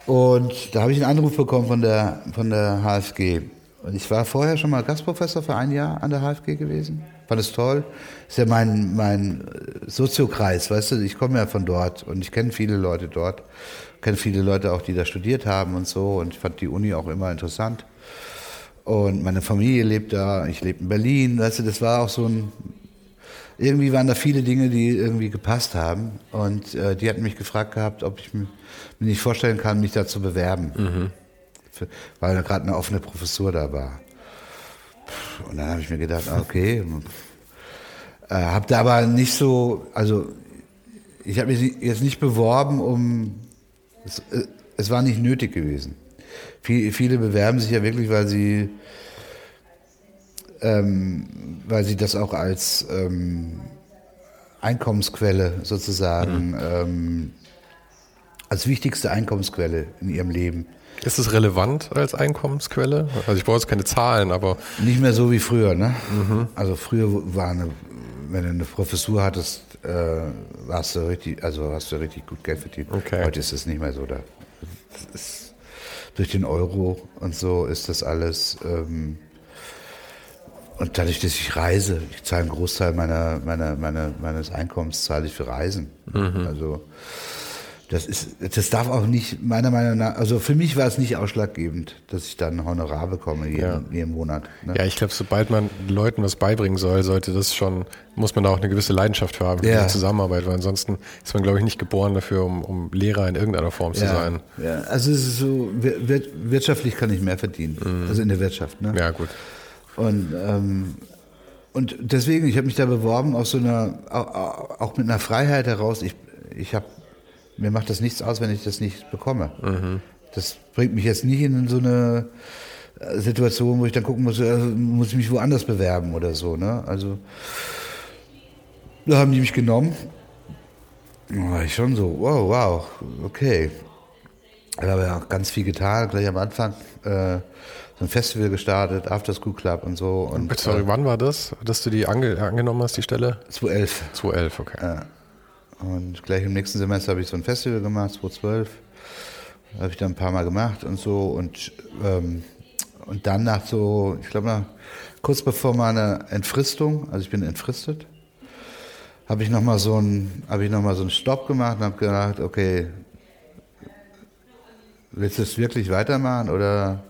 Und da habe ich einen Anruf bekommen von der, von der HFG. Und ich war vorher schon mal Gastprofessor für ein Jahr an der HFG gewesen. Fand es toll. Ist ja mein, mein Soziokreis, weißt du, ich komme ja von dort und ich kenne viele Leute dort. Kenne viele Leute auch, die da studiert haben und so. Und ich fand die Uni auch immer interessant. Und meine Familie lebt da, ich lebe in Berlin, weißt du, das war auch so ein, irgendwie waren da viele Dinge, die irgendwie gepasst haben. Und äh, die hatten mich gefragt gehabt, ob ich mir nicht vorstellen kann, mich da zu bewerben. Mhm. Für, weil da gerade eine offene Professur da war. Und dann habe ich mir gedacht, ah, okay. Äh, habe da aber nicht so, also ich habe mich jetzt nicht beworben, um, es, äh, es war nicht nötig gewesen. Viel, viele bewerben sich ja wirklich, weil sie ähm, weil sie das auch als ähm, Einkommensquelle sozusagen, mhm. ähm, als wichtigste Einkommensquelle in ihrem Leben. Ist es relevant als Einkommensquelle? Also ich brauche jetzt keine Zahlen, aber. Nicht mehr so wie früher, ne? Mhm. Also früher war eine, wenn du eine Professur hattest, äh, hast du richtig, also hast du richtig gut Geld verdient. Okay. Heute ist es nicht mehr so. Da ist, durch den Euro und so ist das alles. Ähm, und dadurch, dass ich reise, ich zahle einen Großteil meiner, meiner, meiner, meines Einkommens zahle ich für Reisen. Mhm. Also das ist, das darf auch nicht, meiner Meinung nach, also für mich war es nicht ausschlaggebend, dass ich dann ein Honorar bekomme jeden, ja. jeden Monat. Ne? Ja, ich glaube, sobald man Leuten was beibringen soll, sollte das schon, muss man da auch eine gewisse Leidenschaft für haben für ja. die Zusammenarbeit, weil ansonsten ist man, glaube ich, nicht geboren dafür, um, um Lehrer in irgendeiner Form zu ja. sein. Ja, also es ist so, wirtschaftlich kann ich mehr verdienen, mhm. also in der Wirtschaft. Ne? Ja, gut. Und, ähm, und deswegen, ich habe mich da beworben aus so einer, auch, auch mit einer Freiheit heraus. Ich, ich habe, mir macht das nichts aus, wenn ich das nicht bekomme. Mhm. Das bringt mich jetzt nicht in so eine äh, Situation, wo ich dann gucken muss, äh, muss ich mich woanders bewerben oder so. Ne? Also da haben die mich genommen. Da war ich schon so, wow, wow, okay. Da habe ich auch ganz viel getan, gleich am Anfang. Äh, so ein Festival gestartet, After School Club und so. Und, Sorry, äh, wann war das, dass du die ange angenommen hast, die Stelle? 2011. 2011, okay. Ja. Und gleich im nächsten Semester habe ich so ein Festival gemacht, 2012. Habe ich dann ein paar Mal gemacht und so. Und, ähm, und dann nach so, ich glaube, kurz bevor meine Entfristung, also ich bin entfristet, habe ich nochmal so ich noch mal so einen Stopp gemacht und habe gedacht, okay, willst du es wirklich weitermachen oder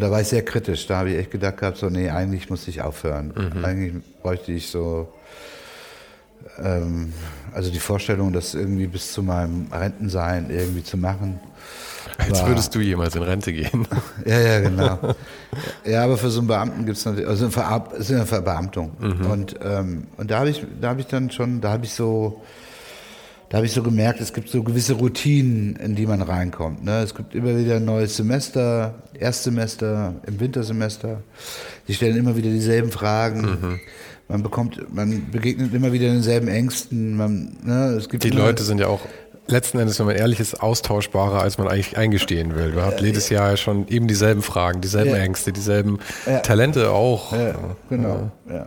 da war ich sehr kritisch. Da habe ich echt gedacht gehabt, so, nee, eigentlich muss ich aufhören. Mhm. Eigentlich bräuchte ich so, ähm, also die Vorstellung, das irgendwie bis zu meinem Rentensein irgendwie zu machen. Als war, würdest du jemals in Rente gehen. ja, ja, genau. ja, aber für so einen Beamten gibt es natürlich, also es ist eine Verbeamtung. Mhm. Und, ähm, und da habe ich, da habe ich dann schon, da habe ich so, da habe ich so gemerkt, es gibt so gewisse Routinen, in die man reinkommt. Ne? Es gibt immer wieder ein neues Semester, Erstsemester, im Wintersemester. Die stellen immer wieder dieselben Fragen. Mhm. Man bekommt, man begegnet immer wieder denselben Ängsten. Man, ne? es gibt die Leute sind ja auch letzten Endes, wenn man ehrlich ist, austauschbarer, als man eigentlich eingestehen will. Du habt jedes Jahr schon eben dieselben Fragen, dieselben ja. Ängste, dieselben ja. Talente auch. Ja, genau. Ja.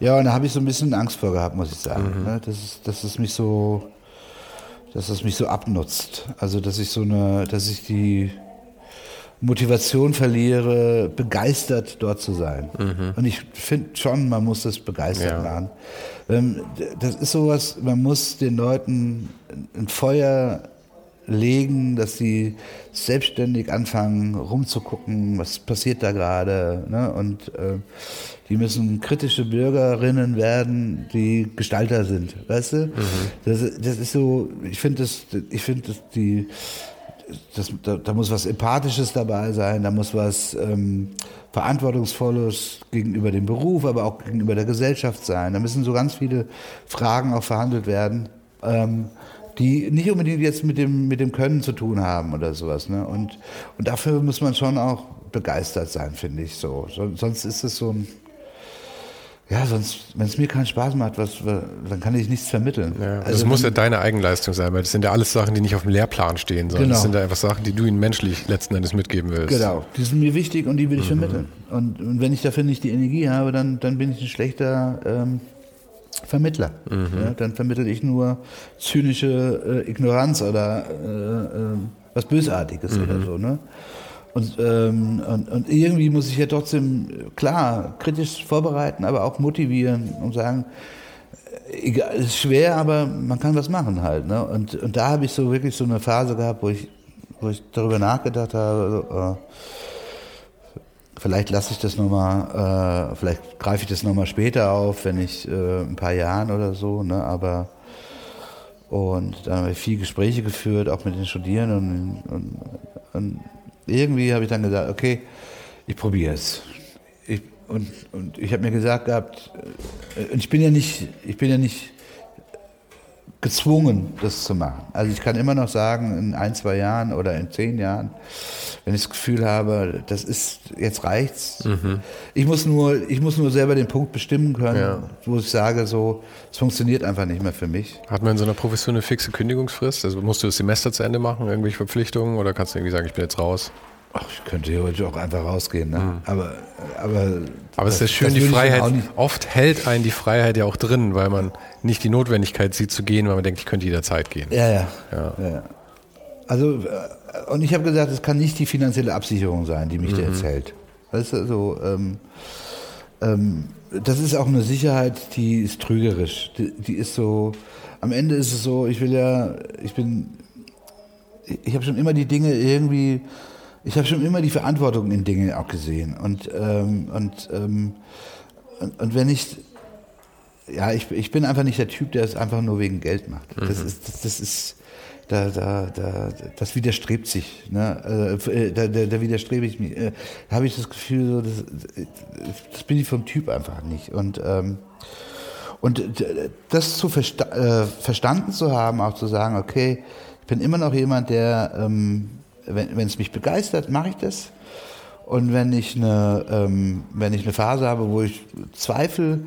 Ja, und da habe ich so ein bisschen Angst vor gehabt, muss ich sagen. Mhm. Ne? Dass, es, dass es mich so, dass es mich so abnutzt. Also dass ich so eine, dass ich die Motivation verliere, begeistert dort zu sein. Mhm. Und ich finde schon, man muss das begeistert machen. Ähm, das ist sowas, man muss den Leuten ein Feuer legen, dass sie selbstständig anfangen rumzugucken, was passiert da gerade. Ne? Und äh, die müssen kritische Bürgerinnen werden, die Gestalter sind, weißt du? Mhm. Das, das ist so, ich finde das, ich finde das die, das, da, da, muss was Empathisches dabei sein, da muss was ähm, Verantwortungsvolles gegenüber dem Beruf, aber auch gegenüber der Gesellschaft sein. Da müssen so ganz viele Fragen auch verhandelt werden. Ähm, die nicht unbedingt jetzt mit dem, mit dem Können zu tun haben oder sowas. Ne? Und, und dafür muss man schon auch begeistert sein, finde ich so. so. Sonst ist es so ein, ja, sonst, wenn es mir keinen Spaß macht, was, dann kann ich nichts vermitteln. Ja, also das muss ja deine Eigenleistung sein, weil das sind ja alles Sachen, die nicht auf dem Lehrplan stehen, sondern genau. das sind ja einfach Sachen, die du ihnen menschlich letzten Endes mitgeben willst. Genau, die sind mir wichtig und die will ich mhm. vermitteln. Und, und, wenn ich dafür nicht die Energie habe, dann, dann bin ich ein schlechter ähm, Vermittler. Mhm. Ja, dann vermittle ich nur zynische äh, Ignoranz oder äh, äh, was Bösartiges mhm. oder so. Ne? Und, ähm, und, und, irgendwie muss ich ja trotzdem, klar, kritisch vorbereiten, aber auch motivieren und sagen, äh, egal, ist schwer, aber man kann was machen halt. Ne? Und, und da habe ich so wirklich so eine Phase gehabt, wo ich, wo ich darüber nachgedacht habe, also, äh, vielleicht lasse ich das nochmal, äh, vielleicht greife ich das nochmal später auf, wenn ich äh, ein paar Jahren oder so, ne? aber und dann habe ich viel Gespräche geführt, auch mit den Studierenden und, und, und irgendwie habe ich dann gesagt, okay, ich probiere es. Ich, und, und ich habe mir gesagt gehabt, äh, ich bin ja nicht, ich bin ja nicht gezwungen, das zu machen. Also ich kann immer noch sagen, in ein, zwei Jahren oder in zehn Jahren, wenn ich das Gefühl habe, das ist, jetzt reicht's. Mhm. Ich muss nur, ich muss nur selber den Punkt bestimmen können, ja. wo ich sage, so, es funktioniert einfach nicht mehr für mich. Hat man in so einer Professur eine fixe Kündigungsfrist? Also musst du das Semester zu Ende machen, irgendwelche Verpflichtungen oder kannst du irgendwie sagen, ich bin jetzt raus? Ach, ich könnte theoretisch auch einfach rausgehen, ne? Mhm. Aber, aber, aber es ist ja schön, die Freiheit. Oft hält einen die Freiheit ja auch drin, weil man nicht die Notwendigkeit sieht zu gehen, weil man denkt, ich könnte jederzeit gehen. Ja, ja. ja. ja. Also, äh, und ich habe gesagt, es kann nicht die finanzielle Absicherung sein, die mich mhm. da jetzt hält. Weißt du, so, ähm, ähm, das ist auch eine Sicherheit, die ist trügerisch. Die, die ist so, am Ende ist es so, ich will ja, ich bin, ich habe schon immer die Dinge irgendwie ich habe schon immer die Verantwortung in Dingen auch gesehen. Und, ähm, und, ähm, und, und, wenn ich, ja, ich, ich bin einfach nicht der Typ, der es einfach nur wegen Geld macht. Mhm. Das ist, das, das ist, da, da, da, das widerstrebt sich. Ne? Äh, da, da, da widerstrebe ich mich. Äh, da habe ich das Gefühl, so, das, das bin ich vom Typ einfach nicht. Und, ähm, und das zu versta äh, verstanden zu haben, auch zu sagen, okay, ich bin immer noch jemand, der ähm, wenn es mich begeistert, mache ich das. Und wenn ich, eine, ähm, wenn ich eine Phase habe, wo ich zweifle,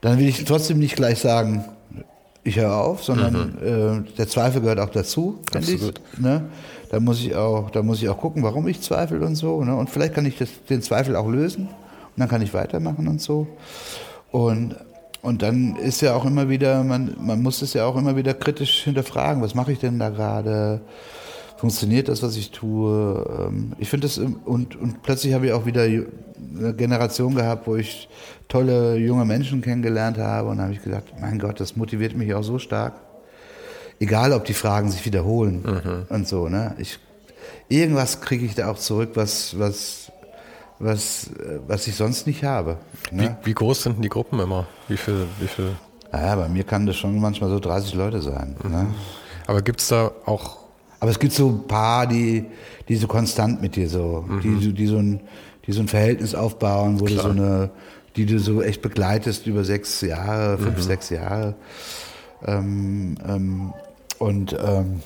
dann will ich trotzdem nicht gleich sagen, ich höre auf, sondern mhm. äh, der Zweifel gehört auch dazu, finde ich. Ne? Da muss ich auch, da muss ich auch gucken, warum ich zweifle und so. Ne? Und vielleicht kann ich das, den Zweifel auch lösen und dann kann ich weitermachen und so. Und und dann ist ja auch immer wieder, man, man muss es ja auch immer wieder kritisch hinterfragen, was mache ich denn da gerade? Funktioniert das, was ich tue. Ähm, ich finde das, und, und plötzlich habe ich auch wieder eine Generation gehabt, wo ich tolle junge Menschen kennengelernt habe und da habe ich gesagt, mein Gott, das motiviert mich auch so stark. Egal, ob die Fragen sich wiederholen mhm. und so, ne? Ich, irgendwas kriege ich da auch zurück, was, was, was, was ich sonst nicht habe. Ne? Wie, wie, groß sind denn die Gruppen immer? Wie viel, wie viel? Naja, bei mir kann das schon manchmal so 30 Leute sein. Mhm. Ne? Aber gibt es da auch aber es gibt so ein paar, die, die so konstant mit dir so, mhm. die, die, so ein, die so ein Verhältnis aufbauen, wo Klar. du so eine, die du so echt begleitest über sechs Jahre, fünf, mhm. sechs Jahre. Ähm, ähm, und ähm,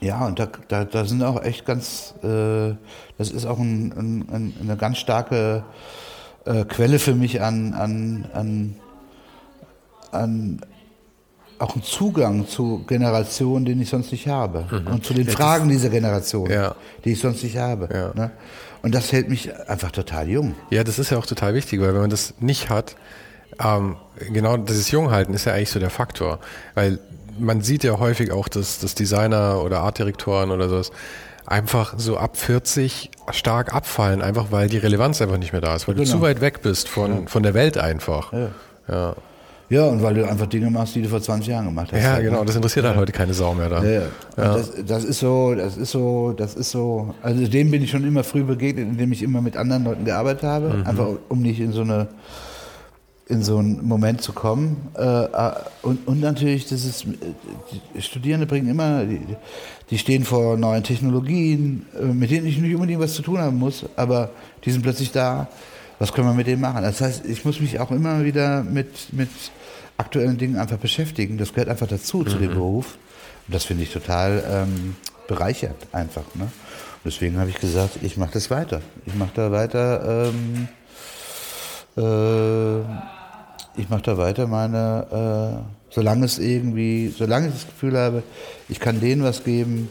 ja, und da, da, da sind auch echt ganz, äh, das ist auch ein, ein, eine ganz starke äh, Quelle für mich an, an, an, an auch einen Zugang zu Generationen, den ich sonst nicht habe. Mhm. Und zu den Fragen dieser Generation, ja. die ich sonst nicht habe. Ja. Ne? Und das hält mich einfach total jung. Ja, das ist ja auch total wichtig, weil wenn man das nicht hat, ähm, genau dieses Junghalten ist ja eigentlich so der Faktor. Weil man sieht ja häufig auch, dass, dass Designer oder Artdirektoren oder sowas einfach so ab 40 stark abfallen, einfach weil die Relevanz einfach nicht mehr da ist, weil genau. du zu weit weg bist von, ja. von der Welt einfach. Ja. Ja. Ja, und weil du einfach Dinge machst, die du vor 20 Jahren gemacht hast. Ja, genau, das interessiert halt heute keine Sau mehr da. Ja, ja. Das, das, ist so, das ist so, das ist so, also dem bin ich schon immer früh begegnet, indem ich immer mit anderen Leuten gearbeitet habe, mhm. einfach um nicht in so eine in so einen Moment zu kommen. Äh, äh, und, und natürlich, das ist, Studierende bringen immer, die, die stehen vor neuen Technologien, äh, mit denen ich nicht unbedingt was zu tun haben muss, aber die sind plötzlich da was können wir mit dem machen? Das heißt, ich muss mich auch immer wieder mit, mit aktuellen Dingen einfach beschäftigen. Das gehört einfach dazu, mhm. zu dem mhm. Beruf. Und das finde ich total ähm, bereichert einfach. Ne? deswegen habe ich gesagt, ich mache das weiter. Ich mache da weiter, ähm, äh, ich mache da weiter meine, äh, solange es irgendwie, solange ich das Gefühl habe, ich kann denen was geben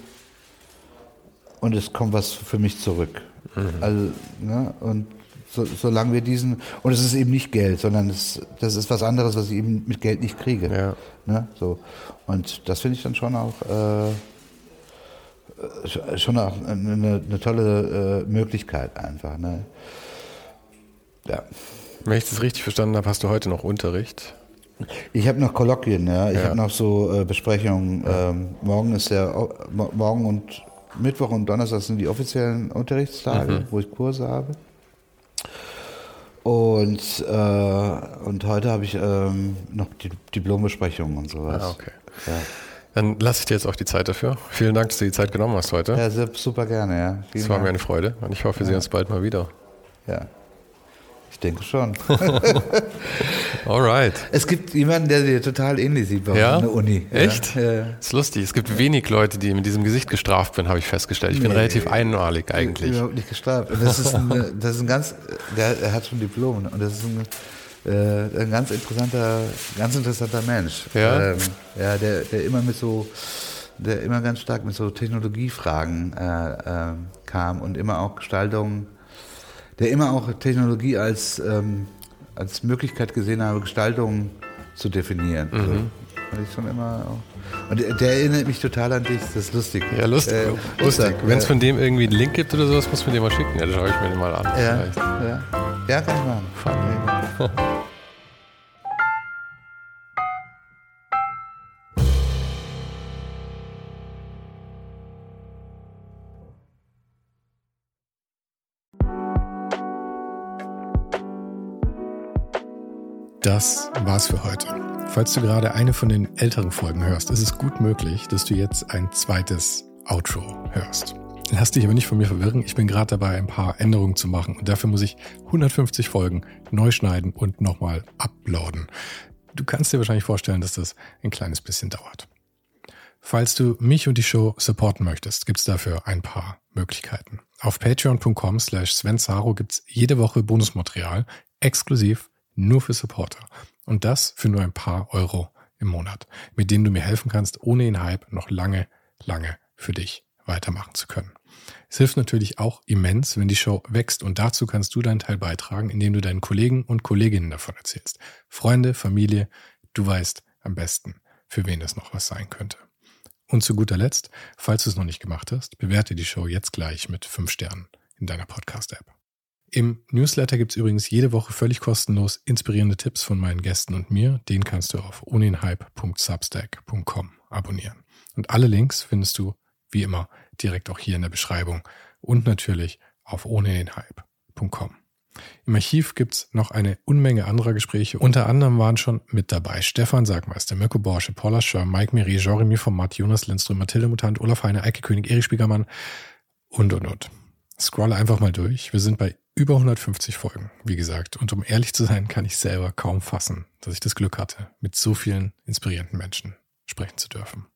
und es kommt was für mich zurück. Mhm. Also, ne, und so, solange wir diesen, und es ist eben nicht Geld, sondern es, das ist was anderes, was ich eben mit Geld nicht kriege. Ja. Ne? So. Und das finde ich dann schon auch, äh, schon auch eine, eine tolle äh, Möglichkeit einfach. Ne? Ja. Wenn ich das richtig verstanden habe, hast du heute noch Unterricht? Ich habe noch Kolloquien, ja. Ich ja. habe noch so äh, Besprechungen. Ja. Ähm, morgen ist der morgen und Mittwoch und Donnerstag sind die offiziellen Unterrichtstage, mhm. wo ich Kurse habe. Und, äh, und heute habe ich ähm, noch die Diplombesprechung und sowas. Ah, okay. Ja. Dann lasse ich dir jetzt auch die Zeit dafür. Vielen Dank, dass du die Zeit genommen hast heute. Ja, super gerne, ja. Es war mir eine Freude und ich hoffe, wir ja. sehen uns bald mal wieder. Ja. Ich denke schon. Alright. Es gibt jemanden, der dir total ähnlich sieht bei ja? uns in der Uni. Echt? Ja. ja. Ist lustig. Es gibt wenig Leute, die mit diesem Gesicht gestraft bin, habe ich festgestellt. Ich bin relativ einmalig eigentlich. Überhaupt nicht gestraft. Und das ist ein, das ist ein ganz, der, er hat schon Diplom und das ist ein, äh, ein ganz interessanter, ganz interessanter Mensch. Ja. Ähm, ja, der, der immer mit so, der immer ganz stark mit so Technologiefragen äh, äh, kam und immer auch Gestaltung der immer auch Technologie als, ähm, als Möglichkeit gesehen habe, Gestaltung zu definieren. Mhm. So, ich schon immer auch. Und der, der, erinnert mich total an dich, das ist lustig. Ja, lustig. Äh, lustig. Wenn es von dem irgendwie einen Link gibt oder sowas, muss man den mal schicken. Ja, dann schaue ich mir den mal an. Ja, vielleicht. ja. ja kann ich machen. Funny. Das war's für heute. Falls du gerade eine von den älteren Folgen hörst, ist es gut möglich, dass du jetzt ein zweites Outro hörst. Lass dich aber nicht von mir verwirren. Ich bin gerade dabei, ein paar Änderungen zu machen und dafür muss ich 150 Folgen neu schneiden und nochmal uploaden. Du kannst dir wahrscheinlich vorstellen, dass das ein kleines bisschen dauert. Falls du mich und die Show supporten möchtest, gibt's dafür ein paar Möglichkeiten. Auf patreon.com slash svensaro gibt's jede Woche Bonusmaterial exklusiv nur für Supporter. Und das für nur ein paar Euro im Monat, mit denen du mir helfen kannst, ohne den Hype noch lange, lange für dich weitermachen zu können. Es hilft natürlich auch immens, wenn die Show wächst und dazu kannst du deinen Teil beitragen, indem du deinen Kollegen und Kolleginnen davon erzählst. Freunde, Familie, du weißt am besten, für wen das noch was sein könnte. Und zu guter Letzt, falls du es noch nicht gemacht hast, bewerte die Show jetzt gleich mit fünf Sternen in deiner Podcast-App. Im Newsletter gibt es übrigens jede Woche völlig kostenlos inspirierende Tipps von meinen Gästen und mir. Den kannst du auf ohnenhype.substack.com abonnieren. Und alle Links findest du, wie immer, direkt auch hier in der Beschreibung und natürlich auf ohnenhype.com. Im Archiv gibt's noch eine Unmenge anderer Gespräche. Unter anderem waren schon mit dabei Stefan Sagmeister, Mirko Borsche, Paula Schör, Mike Miri, Jeremy Format, Jonas Lindström, Mathilde Mutant, Olaf Heine, Eike König, Erich Spiegermann und, und, und. Scrolle einfach mal durch. Wir sind bei über 150 Folgen, wie gesagt. Und um ehrlich zu sein, kann ich selber kaum fassen, dass ich das Glück hatte, mit so vielen inspirierenden Menschen sprechen zu dürfen.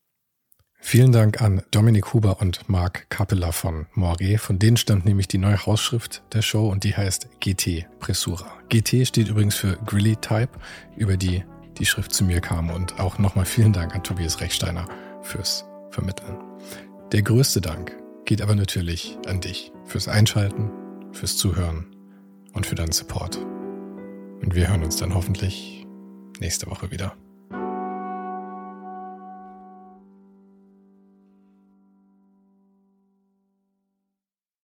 Vielen Dank an Dominik Huber und Marc Capella von Moiré. Von denen stammt nämlich die neue Hausschrift der Show und die heißt GT Pressura. GT steht übrigens für Grilly Type, über die die Schrift zu mir kam. Und auch nochmal vielen Dank an Tobias Rechsteiner fürs Vermitteln. Der größte Dank geht aber natürlich an dich fürs Einschalten fürs Zuhören und für deinen Support. Und wir hören uns dann hoffentlich nächste Woche wieder.